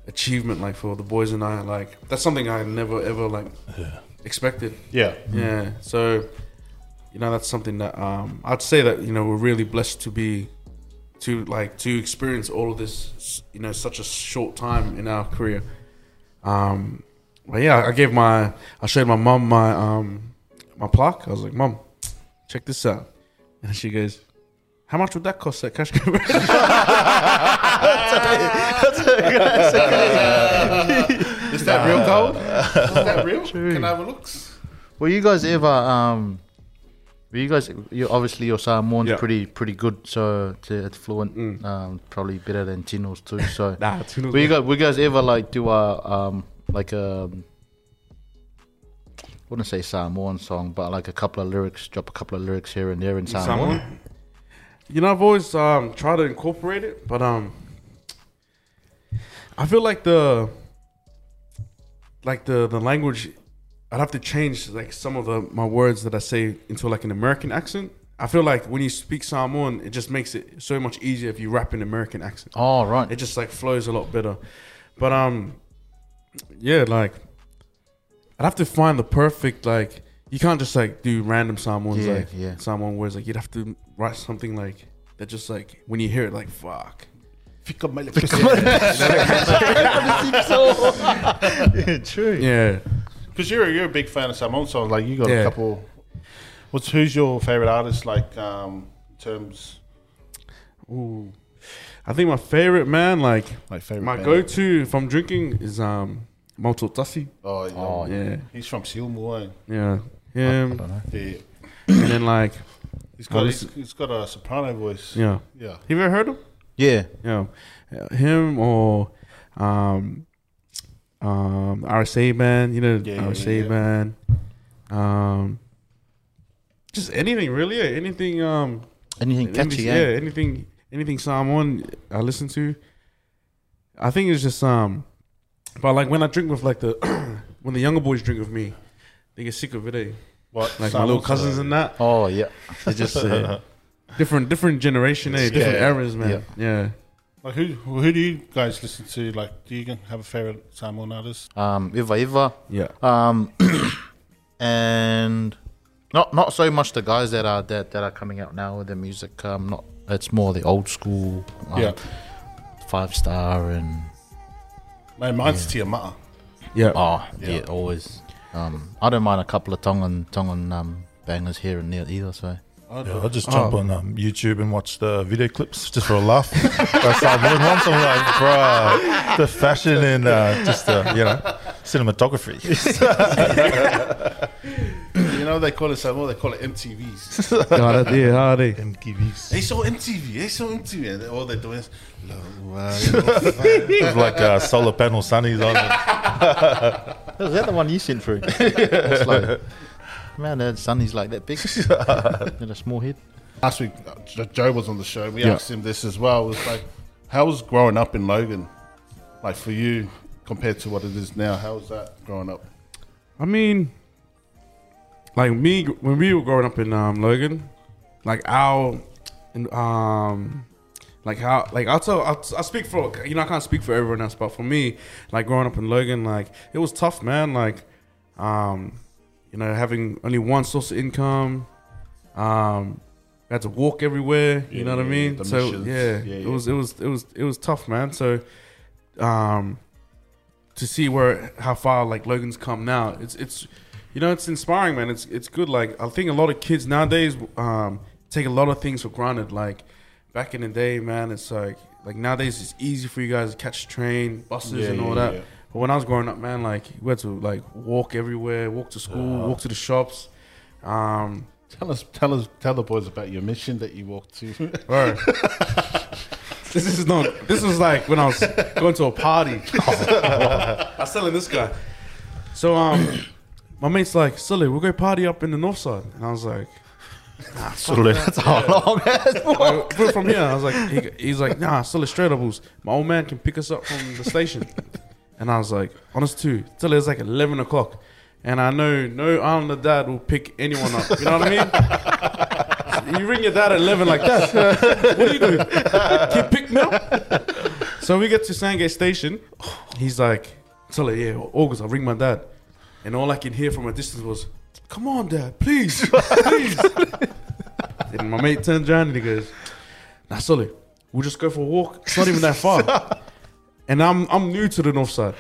achievement like for the boys and i like that's something i never ever like expected Yeah. yeah so you know that's something that um i'd say that you know we're really blessed to be to like to experience all of this you know such a short time in our career um but yeah i gave my i showed my mom my um my plaque i was like mom check this out and she goes how much would that cost at cash Converter?" Is that real gold? Is that real? Can I have a look? Were you guys ever um? You guys? You obviously your Samoan's Yeah. pretty pretty good, so it's, it's fluent. Mm. Um, probably better than Tino's too. So nah Tino's were you guys? Were you guys ever like do a um like a I wouldn't say Samoan song, but like a couple of lyrics, drop a couple of lyrics here and there in Samoan. Samoan? You know, I've always um, tried to incorporate it, but um, I feel like the like the the language, I'd have to change like some of the my words that I say into like an American accent. I feel like when you speak Samoan, it just makes it so much easier if you rap in American accent. Oh right. It just like flows a lot better. But um, yeah, like I'd have to find the perfect like. You can't just like do random Samoans Yeah, like yeah. Samoan words. Like you'd have to write something like that. Just like when you hear it, like fuck. Fica melhor. True. Yeah. Because you're you're a big fan of Samoan songs. Like you got a couple. What's who's your favorite artist? Like um, in terms Ooh. I think my favorite man, like like favorite. my go-to if I'm drinking is um Moto Tassi. Oh, yeah. Oh, Yeah, He's from Silmo. yeah, I him. don't know. Yeah. and then like He's got he's, he's got a soprano voice. yeah. Yeah. Have you ever heard him? Yeah. Yeah, Uh, him or um um RSA band. You know Yeah, yeah, RSA yeah. band. Um, just anything really. Yeah, anything. Um, Anything catchy, yeah, eh? anything, anything Samoan I listen to. I think it's just um, but like when I drink with like the when the younger boys drink with me, they get sick of it. Eh? What? Like my little cousins and that. Oh yeah. It's just uh, different, different generation, eh? Different Yeah. eras, man. Yeah. Like who who do you guys listen to? Like, do you have a favorite Samoan artist? Um, Iva Iva. Yeah. Um, and not not so much the guys that are that, that are coming out now with their music. Um, not it's more the old school. Um, Yeah. Five star and Man, mine's Tiamata. Yeah. oh Yeah. yeah, always. Um, I don't mind a couple of Tongan Tongan um bangers here and there either. So Yeah, I just jump Oh. on um, YouTube and watch the video clips just for a laugh. That's how more once I'm like, bruh, the fashion and uh, just uh, you know cinematography. You know they call it Samoan. They call it MTVs. God, that- yeah, how are they? MTVs. they saw MTV. They saw MTV. And all they're doing is. It's like uh, solar panel sunnies on it. is that the one you sent through? It's like, man, the Sunny's like that big. Got a small head. Last week, uh, Joe was on the show. We Yeah. asked him this as well. It was like, how was growing up in Logan, like for you compared to what it is now? How was that growing up? I mean, like me when we were growing up in um, Logan, like our, and um, like how like I'll tell I'll, I speak for you know I can't speak for everyone else, but for me, like growing up in Logan, like it was tough, man. Like, um, you know, having only one source of income, um, we had to walk everywhere. You Yeah, know what I mean? So yeah, Yeah, it was it was it was it was tough, man. So, um, to see where how far like Logan's come now, it's it's you know it's inspiring, man. It's it's good. Like I think a lot of kids nowadays um, take a lot of things for granted. Like back in the day, man, it's like like nowadays it's easy for you guys to catch train, buses, Yeah, and all yeah, that. Yeah. But when I was growing up, man, like we had to like walk everywhere, walk to school, walk to the shops. Um, Tell us, tell us, tell the boys about your mission that you walked to. Word. this is not. This was like when I was going to a party. I was telling this guy. So um, my mate's like, Sully, we'll go party up in the north side. And I was like, Sully, that's how long ass walk. like, we're from here. I was like, he, he's like, nah, Sully, straight up, Bulls. My old man can pick us up from the station. And I was like, honest too, till it was like 11 o'clock. And I know no Islander dad will pick anyone up. You know what I mean? you ring your dad at 11 like that. what do you do? Can you pick me up? So we get to Sandgate Station. He's like, Sully, yeah, August, I'll ring my dad. And all I can hear from a distance was, come on, dad, please, please. and my mate turns around and he goes, Nah, Sully, we'll just go for a walk. It's not even that far. And I'm I'm new to the north side.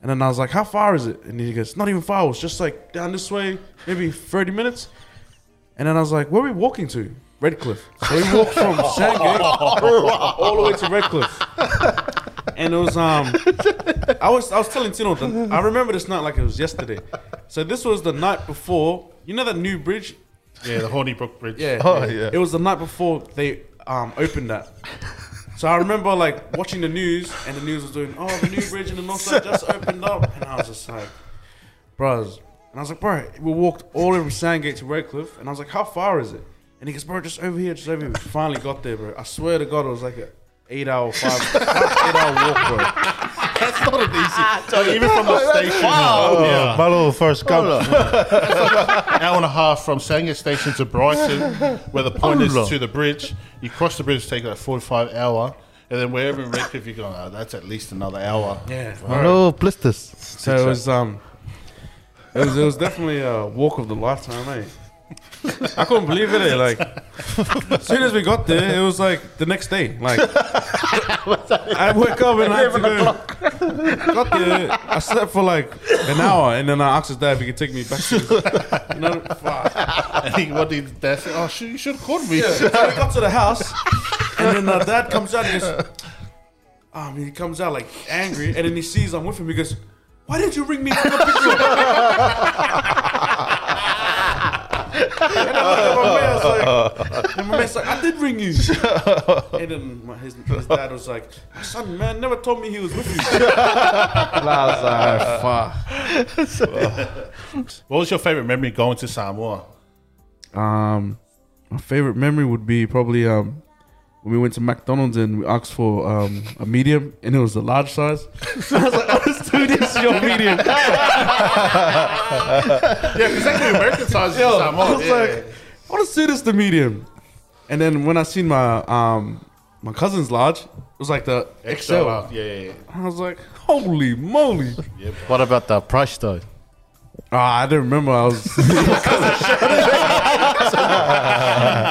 And then I was like, How far is it? And he goes, Not even far. It's just like down this way, maybe 30 minutes. And then I was like, Where are we walking to? Redcliffe. So we walked from Sandgate all the way to Redcliffe. And it was um I was I was telling Tino that I remember this night like it was yesterday. So this was the night before you know that new bridge Yeah, the Hornibrook Bridge. yeah. Oh, yeah. It was the night before they um, opened that. So I remember like watching the news and the news was doing, oh, the new bridge in the north side just opened up. And I was just like, bros. And I was like, bro, we walked all over Sandgate to Redcliffe. And I was like, how far is it? And he goes, bro, just over here, just over here. We finally got there, bro. I swear to God, it was like a eight hour, five, five eight hour walk, bro. That's not a decent. So even from the station, Oh, yeah, my little first cup. hour and a half from Sandgate Station to Brighton, where the point is Allah. to the bridge. You cross the bridge, take like forty-five hour, and then wherever in Redcliffe you go, oh, that's at least another hour. Yeah. Hello, blisters. So it was um, it was it was definitely a walk of the lifetime, eh? I couldn't believe it. Eh? Like, as soon as we got there, it was like the next day. Like, I woke up and I had to go. Got there, I slept for like an hour, and then I asked his dad if he could take me back. To you know, fuck. And he, what did dad say? Oh, shoot, you should have called me. So we got to the house, and then uh, dad comes out and goes, um, he comes out like angry, and then he sees I'm with him. He goes, "Why didn't you ring me to come pick you and I my mate, was like, and my mate's like, "I did ring you." And then my, his, his dad was like, "My son, man, never told me he was with you." I was like, "Fuck." What was your favorite memory going to Samoa? Um, my favorite memory would be probably um when we went to McDonald's and we asked for um a medium and it was a large size. I was like, oh, let's do this, your medium. Yeah, because that's the American size Yo, Samoa. I was yeah. like, I want to do this the medium. And then when I seen my um my cousin's lodge, it was like the extra. XL. Yeah, yeah, yeah. I was like, holy moly! What about the price though? Ah, I didn't remember. I was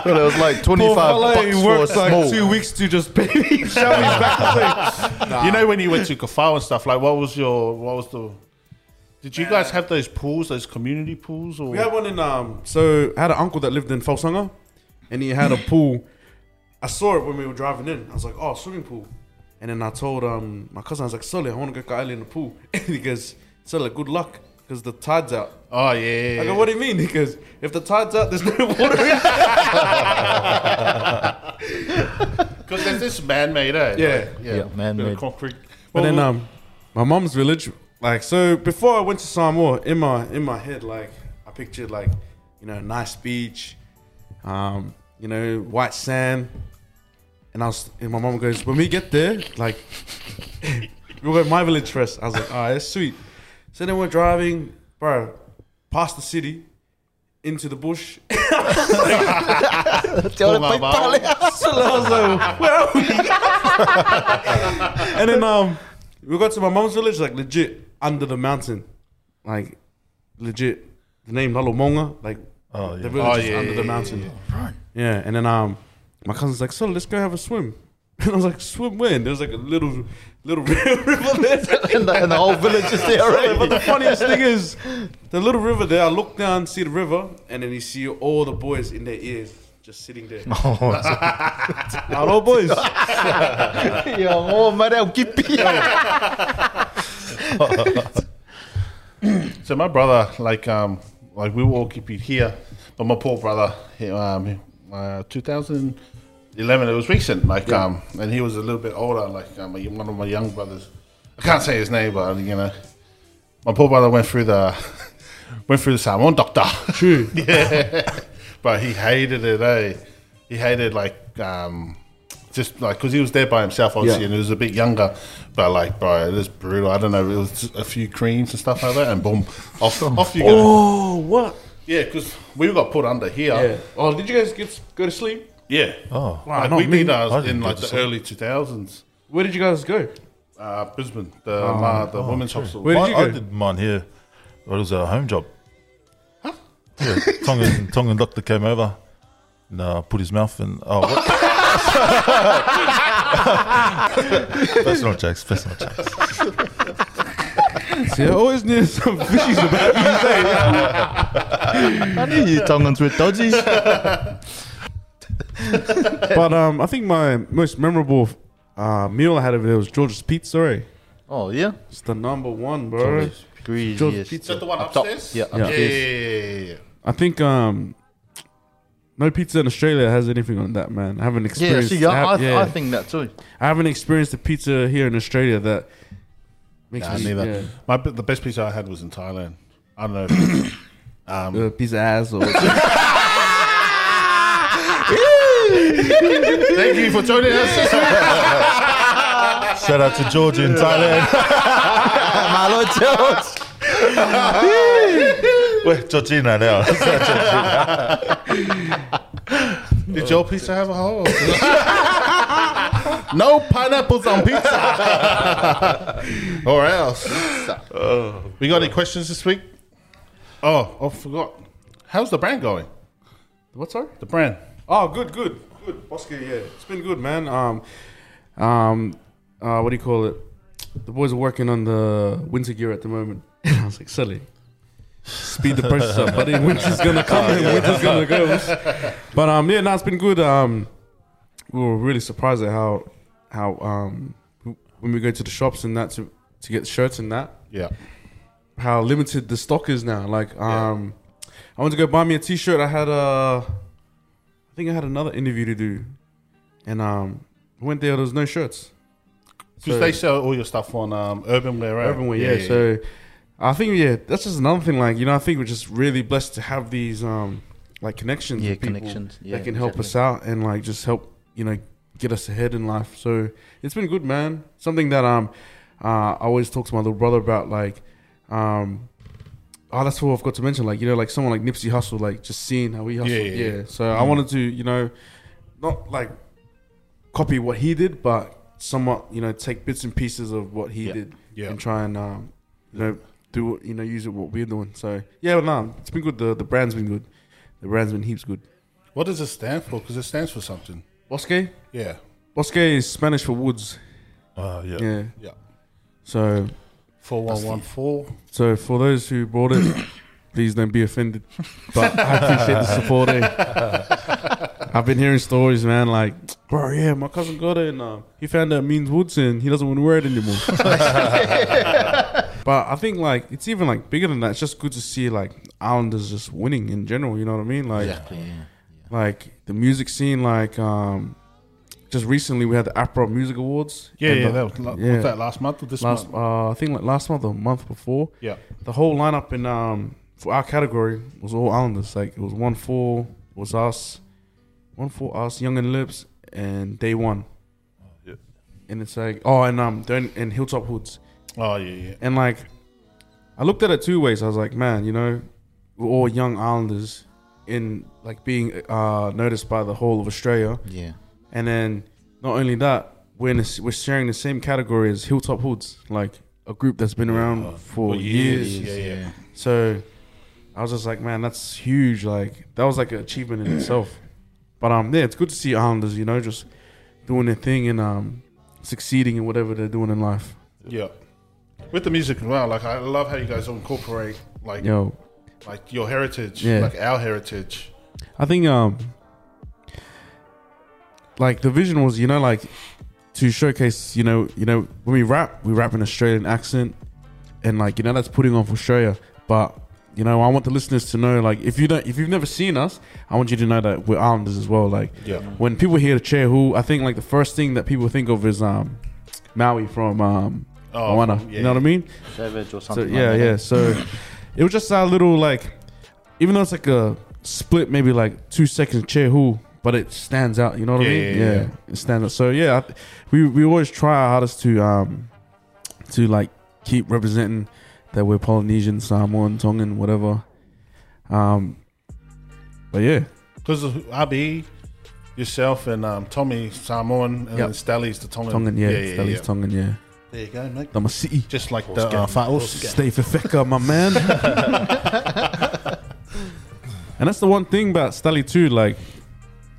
Well, it was like 25 fella, bucks for a worked like small. two weeks to just pay me, shove me back. You know when you went to Kafau and stuff, like what was your, what was the, did you guys have those pools, those community pools? Or We had one in um. So I had an uncle that lived in Falsanga, and he had a pool. I saw it when we were driving in. I was like, "Oh, swimming pool," and then I told um my cousin, I was like, "Sully, I want to go kaili in the pool," and he goes, "Sully, good luck." Because the tide's out. Oh, yeah. I go, what do you mean? He goes, if the tide's out, there's no water Because there's this man-made, eh? Yeah. Like, yeah. Yeah, man-made. Concrete. But then um, my mom's village, like so before I went to Samoa, in my in my head, like I pictured like, you know, nice beach, um, you know, white sand. And I was and my mom goes, when we get there, like we'll go to my village first. I was like, alright, that's sweet. So then we're driving, bro, past the city, into the bush. Pull my mouth. So I was like, where are we? and then um, we got to my mom's village, like legit under the mountain, like legit. The name Lalomauga, like Oh, the village Oh, is yeah, under yeah, the yeah, mountain. Yeah, and then um, my cousin's like, so let's go have a swim. And I was like, swim where? There's like a little little river there. and, the, and the whole village is there but the funniest thing is, the little river there. I look down, see the river, and then you see all the boys in their ears just sitting there. Hello, boys. Yo, oh, Marel Kipi. So my brother, like, um, like we were all keep it here, but my poor brother, he, um, uh, 2011, it was recent, like, um, and he was a little bit older, like um, one of my young brothers. I can't say his name, but you know, my poor brother went through the went through the Samoan doctor. True. yeah, but he hated it. Eh? He hated like um, just like because he was there by himself, obviously, Yeah. and he was a bit younger. But like, bro, it was brutal. I don't know. It was just a few creams and stuff like that, and boom, off, off you go. Oh, what? Yeah, because we got put under here. Yeah. Oh, did you guys get go to sleep? Yeah. Oh, Wow, Like not we me. did ours in like the sleep. early 2000s. Where did you guys go? Uh, Brisbane, the uh, the women's hospital. Where did Mine- you I go? did mine here. It was a home job. Yeah, Tongan, Tongan doctor came over and uh, put his mouth in. Oh, what? personal jokes, personal jokes. See, I always knew some fishies about you. I knew you Tongans were dodgy. But um, I think my most memorable uh, meal I had over there was George's Pizza. Eh? Oh yeah. It's the number one, bro. Agree, George. Pizza. Is that the one Up top. upstairs? Yeah, Yeah. Yeah, yeah, yeah, yeah. I think um, no pizza in Australia has anything on that, man. I haven't experienced. Yeah, experienced. see, I, I, I, have- yeah. I think that too. I haven't experienced the pizza here in Australia that makes Nah, me neither. yeah, My the best pizza I had was in Thailand. I don't know. If, um, uh, pizza ass or thank you for joining us. Shout out to Georgia in Thailand. Malo George. We're Georgina now. Did your pizza have a hole? no pineapples on pizza. or else. We got any questions this week? Oh, I forgot. How's the brand going? what's sorry? The brand. Oh, good, good, good. Bosque, yeah, it's been good, man. Um, um, uh, what do you call it? The boys are working on the winter gear at the moment. I was like, silly. Speed the process up, buddy. Winter's gonna come and winter's gonna go. But um, yeah, no, it's been good. Um, we were really surprised at how how um when we go to the shops and that to to get shirts and that Yeah. how limited the stock is now. Like, um, I went to go buy me a T-shirt. I had a, I think I had another interview to do, and um, went there. There was no shirts. Because So- they sell all your stuff on um, Urban Wear, right? Urban Wear, yeah. So, I think yeah, that's just another thing. Like, you know, I think we're just really blessed to have these um, like connections. Yeah, with people connections. Yeah, that can help us out and like just help you know get us ahead in life. So it's been good, man. Something that um uh, I always talk to my little brother about, like um. Oh, that's what I've got to mention. Like you know, like someone like Nipsey Hussle, like just seeing how he hustled. Yeah, Yeah, yeah, yeah. So I wanted to, you know, not like copy what he did, but somewhat, you know, take bits and pieces of what he Yeah. did Yeah. and try and, um, you know, do it, you know, use it what we're doing. So yeah, but no, it's been good. The the brand's been good. The brand's been heaps good. What does it stand for? Because it stands for something. Bosque, Yeah. Bosque is Spanish for woods. Uh, yeah. Yeah. Yeah. So 4114. so for those who bought it, please don't be offended. But I appreciate the support. Eh? I've been hearing stories, man. Like, bro, yeah, my cousin got it, and uh, he found out it means woods, and he doesn't want to wear it anymore. but I think like it's even like bigger than that. It's just good to see like Islanders just winning in general. You know what I mean? Like, Exactly. Yeah. like the music scene. Like, um, just recently we had the APRA Music Awards. Yeah, yeah. the- That was, la- yeah. was that last month or this last month? uh, I think like last month or month before. Yeah. The whole lineup in um for our category was all Islanders. Like it was one four was us, one for us, Young and Lips, and Day One. yeah. And it's like oh and um and Hilltop Hoods Oh, yeah, yeah. and like I looked at it two ways. I was like, man, you know, we're all young Islanders in like being uh noticed by the whole of Australia, Yeah. and then not only that, we're in a, we're sharing the same category as Hilltop Hoods, like a group that's been around for for years. years. Yeah, yeah. So I was just like, man, that's huge. Like that was like an achievement in itself. But um, yeah, it's good to see Islanders, you know, just doing their thing and um, succeeding in whatever they're doing in life. Yeah. With the music as well, like I love how you guys incorporate like Yo, like your heritage, Yeah. like our heritage. I think um, like the vision was, you know, like to showcase, you know, you know, when we rap, we rap in Australian accent, and like you know that's putting on for Australia, but. You know, I want the listeners to know, like, if you don't, if you've never seen us, I want you to know that we're Islanders as well. Like, Yeah. when people hear the Chair Who, I think like the first thing that people think of is um Maui from um Oh, Moana. yeah, you know what I mean? Savage or So something. yeah, like yeah. So it was just a little like, even though it's like a split, maybe like two seconds chair who, but it stands out. You know what I mean? yeah, yeah. it stands out. So yeah, I we we always try our hardest to um to like keep representing that we're Polynesian, Samoan, Tongan, whatever. Um, but yeah, Because Abi, yourself, and um, Tommy Samoan, and Yep. Stelly's the Tongan. Tongan, yeah, yeah, yeah, yeah. Tongan, yeah. There you go, mate. I'm a city. Just like Horse the uh, gang. Fa'us. Stay for Feka, my man. and that's the one thing about Stelly too. Like,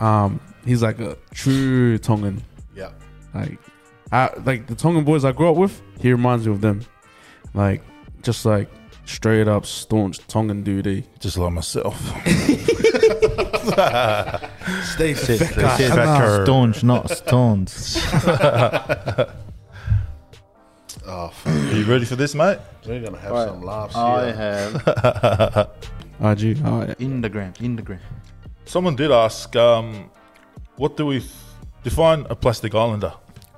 um, he's like a true Tongan. Yeah. Like, I, like the Tongan boys I grew up with. He reminds me of them. Like, just like straight up staunch Tongan dude. eh? Just like myself. Stay for They staunch, not stones. Oh, fuck. Are you ready for this, mate? we're gonna have Right. some laughs here. I here. have RG. Oh, yeah. in the gram, in the gram. Someone did ask, um, what do we f- define a plastic islander?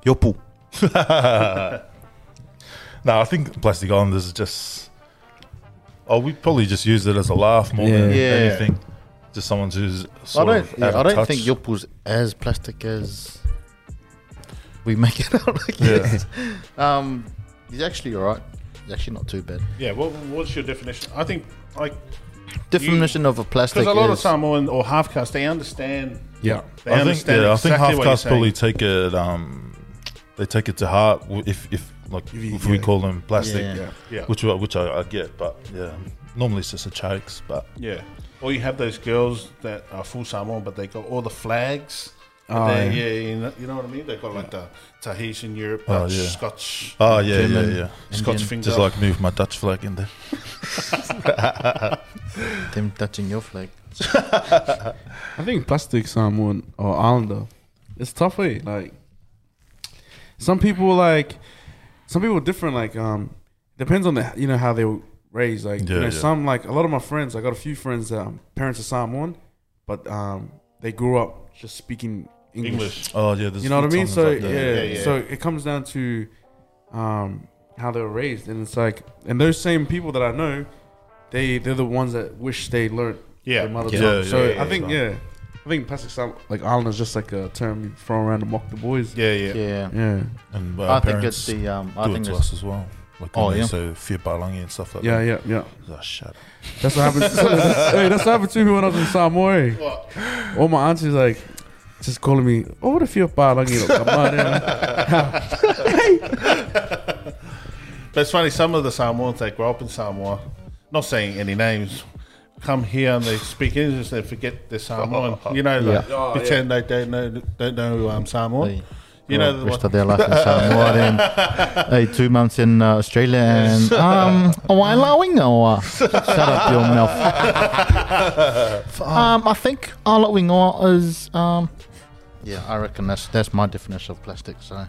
Yopu. No, I think plastic islanders is just. Oh, we probably just use it as a laugh more Yeah. than Yeah. anything. Just someone who's I sort don't. of Yeah, out I of don't touch. think Yopu's as plastic as we make it out. Like Yeah. Um, he's actually alright. He's actually not too bad. Yeah, what, what's your definition? I think, like, Definition of a plastic because a lot of is Samoan or half caste, they understand. Yeah. They I think, understand yeah, I think half what caste probably take it. Um, they take it to heart if, if like If you- if we yeah. call them plastic, Yeah. Yeah. Yeah, which I- which I, I get, but yeah, normally it's just a chokes, But yeah. Or you have those girls that are full Samoan, but they got all the flags. Oh, They- yeah. yeah, you know, you know what I mean. They've got like the Tahitian, Europe, Oh, yeah. Scotch, oh yeah, yeah, German. yeah, Scotch Indian. finger. just like move my Dutch flag in there. them touching your flag. I think plastic Samoan or Islander, it's tough. Eh? Like some people like some people are different. Like um, depends on the you know how they were raised. Like you know, yeah. some like a lot of my friends. I got a few friends that um, parents are Samoan, but um, they grew up just speaking English. English. Oh yeah, there's You know what I mean? So yeah. Yeah, yeah. so it comes down to um, how they were raised, and it's like, and those same people that I know, they they're the ones that wish they learned Yeah, their mother Yeah, tongue. yeah, so yeah, I think yeah. yeah, I think plastic Sam like island is just like a term you throw around to mock the boys. yeah, yeah. Yeah. Yeah, and uh, I think it's the um. I do it think to it's us as well. Like Oh, yeah. say "fia balangi" and stuff like yeah, that. yeah, yeah. Oh, shut up. That's what happened. hey, that's what happened to me when I was in Samoa. All my aunties like just calling me, "Oh, what if you're palangi?" Like, come on, eh. But it's funny, some of the Samoans that grow up in Samoa, not saying any names, come here and they speak English, they forget they're Samoan. You know, like, Yeah. Oh, pretend they don't know, don't know um, Samoan. They you know, the rest one- of their life in Samoa. Then, hey, two months in uh, Australia and um, oh, I allowing or shut up your mouth. um, I think allowing is um, yeah, I reckon that's that's my definition of plastic. So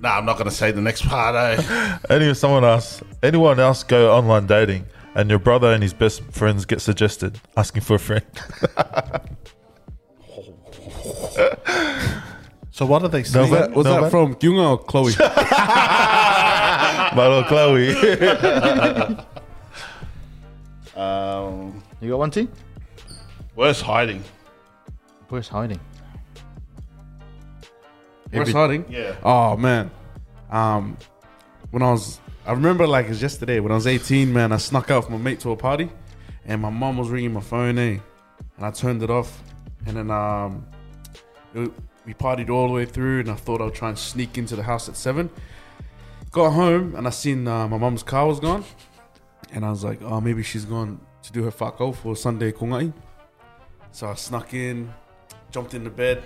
nah, I'm not going to say the next part, eh? Anyway, someone asks, anyone else go online dating and your brother and his best friends get suggested asking for a friend? So what are they No, saying? but- Was No, that man. from Gyunga or Chloe? My little Chloe. um, you got one, T? where's hiding? Where's hiding? Where's Every- hiding? Yeah. Oh man, um, when I was, I remember like it's yesterday when I was 18. Man, I snuck out with my mate to a party, and my mom was ringing my phone, eh? And I turned it off, and then um, it- we partied all the way through, and I thought I'd try and sneak into the house at seven. Got home and I seen uh, my mom's car was gone, and I was like, oh, maybe she's gone to do her whakao for Sunday kungai. So I snuck in, jumped in the bed,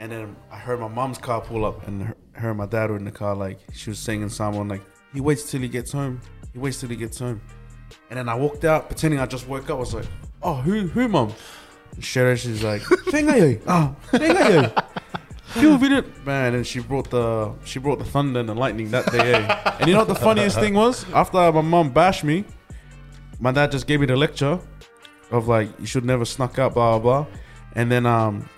and then I heard my mom's car pull up, and her, her and my dad were in the car. Like she was saying in someone like, "He waits till he gets home. He waits till he gets home." And then I walked out, pretending I just woke up. I was like, "Oh, who, who, mom?" And Shara, she's like, "Thengayo, ah, thengayo." Feel video, man, and she brought the she brought the thunder and the lightning that day. eh? And you know what the funniest thing was? After my mom bashed me, my dad just gave me the lecture of like you should never snuck out, blah blah blah. And then um,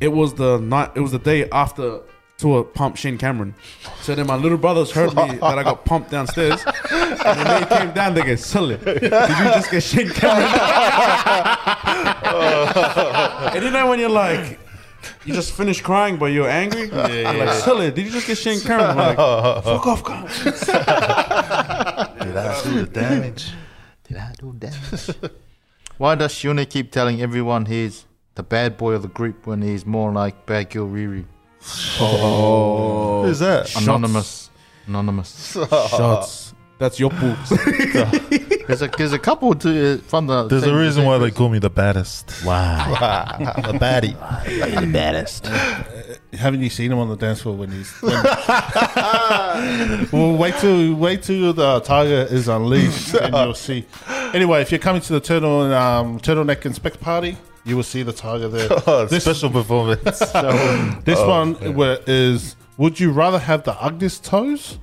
it was the night. It was the day after to a pump Shane Cameron. So then my little brothers heard me that I got pumped downstairs, and then they came down. They go, "Sully, did you just get Shane Cameron?" and you know when you're like. You just finished crying, but you're angry. Yeah, you're like, Sully, did you just get Shane Cameron? I'm like, fuck off, guys. Did I do the damage? Did I do damage? Why does Shune keep telling everyone he's the bad boy of the group when he's more like Bad Girl Riri? Who's that? Anonymous. Anonymous. Shots. That's your pool. There's a there's a couple to, from the. There's a reason why they call me the baddest. Wow. the baddie. the baddest. Haven't you seen him on the dance floor when he's? When well, wait till wait till the tiger is unleashed, and you'll see. Anyway, if you're coming to the turtle um, turtleneck inspect party, you will see the tiger there. Oh, This- special performance. This one wa- is: Would you rather have the ugliest toes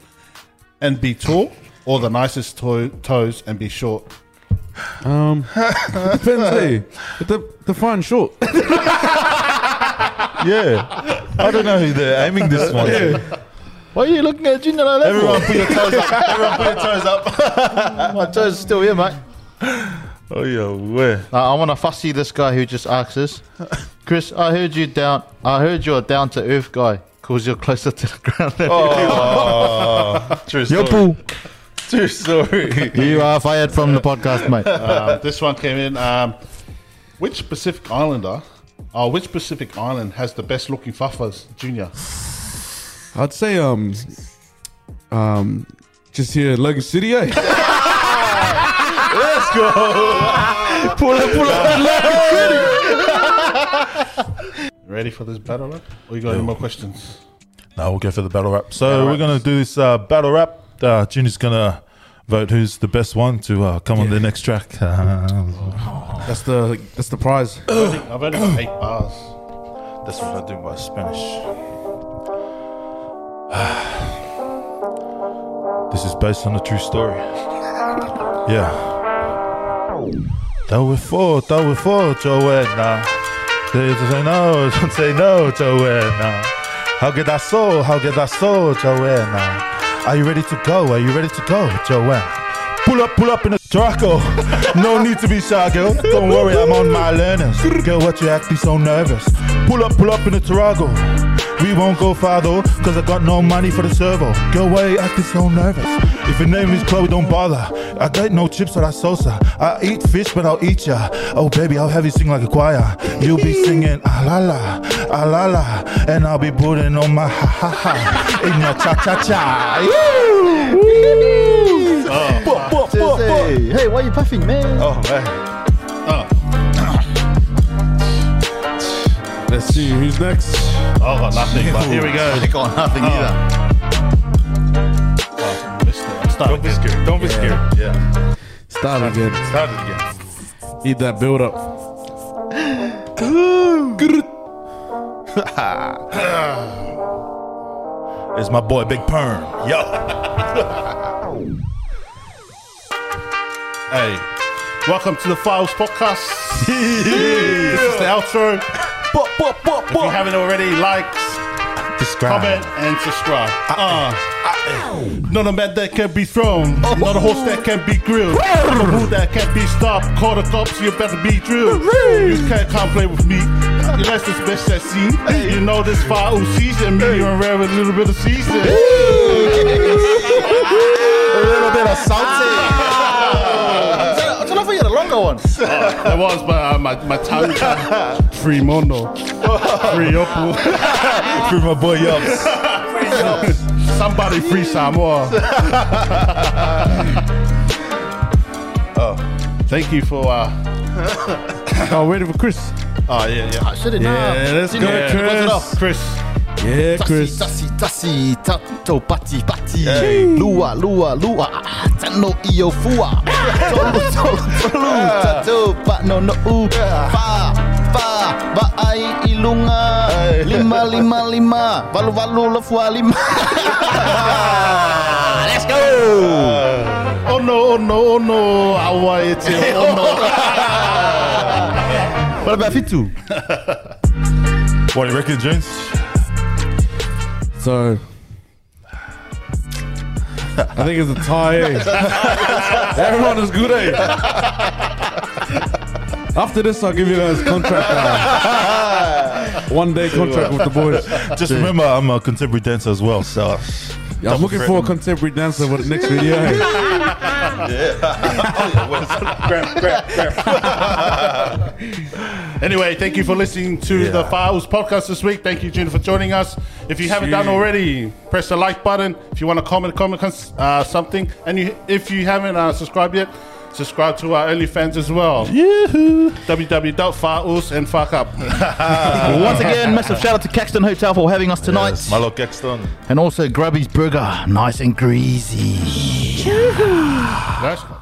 and be tall, or the nicest to- toes and be short? Um, depends. Hey, the define short. yeah. I don't know who they're aiming this one. to. Why are you looking at Junior like that? Everyone put your toes up. Everyone put your toes up. My toes are still here, mate. Oh, yeah, where? Uh, I want to fussy this guy who just asks us. Chris, I heard you down. I heard you're a down to earth guy because you're closer to the ground. Than Oh, true story. Yo, True story. you are fired from the podcast, mate. Um, this one came in. Um, which Pacific Islander, or which Pacific Island has the best looking fuffas, Junior? I'd say um, um, just here, Logan City. Eh? Let's go. pull it, pull it. Ready for this battle rap? Or you got any more questions? No, we'll go for the battle rap. So we're going to do this uh, battle rap. Uh, Junior's going to vote who's the best one to uh, come on the next track. That's the that's the prize. I've only got eight bars. That's what I do by Spanish. this is based on a true story. Yeah. Tal vez fue, tal vez fue, Joanna. They say no, don't say no, Joanna. How get that so, how get that so, Joanna? Are you ready to go? Are you ready to go, Joanna? Pull up, pull up in a Draco. No need to be shy, girl. Don't worry, I'm on my learners. Girl, what you acting so nervous? Pull up, pull up in a Tarago. We won't go far though, cause I got no money for the servo. Why you acting so nervous? If your name is Chloe, don't bother. I got no chips or that salsa. I eat fish, but I'll eat ya. Oh, baby, I'll have you sing like a choir. You'll be singing ah la la, ah la la, and I'll be putting on my ha ha ha in your cha cha cha. Hey, hey, why are you puffing, man? Oh man. Let's see who's next. Oh, got nothing, but here we go. I got nothing oh. either. Oh, missed it. Start Don't be again. scared. Don't be scared. Yeah. Start again. Start again. Need that build up. It's my boy Big Perm. Yo. Hey, welcome to the Files Podcast. this is the outro. If you haven't already, like, Describe. comment, and subscribe. Ah, uh, ah, ah. not a man that can be thrown, oh. not a horse that can be grilled, not a bull that can be stopped. Call the cops, you better be drilled. You can't come play with me. Unless it's best at scene. You know this fire season, medium rare with a little bit of season. A little bit of salty. I don't know if I get a longer one. There was, but uh, my, my tongue free mono, free opal. Free my boy Yups. Somebody free Samoa. oh, thank you for. Uh, Oh, waiting for Chris. oh yeah, yeah. I should have Yeah, let's go, Yeah, Chris. Chris. Yeah, Chris. Tasi, tasi, tato, pati, pati. Lua, lua, lua. Tano, iyo, fua. Tolu, tolu, tolu. Tato, pa, no, no, u. Fa, fa, ba, ai, ilunga. Lima, lima, lima. Valu, valu, lafua, lima. Let's go. Uh. Oh no, oh no, oh no. Hawaii, it's it. Oh no. What about Fitu? What do you reckon, James? So I think it's a tie. eh? Everyone is good, eh? After this, I'll give you guys contract. Uh, one day contract with the boys. Just remember, I'm a contemporary dancer as well, so Yeah, I'm looking for a contemporary dancer for the next video. eh? Anyway, thank you for listening to the Files podcast this week. Thank you, Junior, for joining us. If you haven't done already, press the like button. If you want to comment, comment uh, something, and you, if you haven't uh, subscribed yet, subscribe to our OnlyFans as well. fuck up. Once again, massive shout out to Caxton Hotel for having us tonight. yes, Malo Caxton. And also Grubby's Burger, nice and greasy. Nice.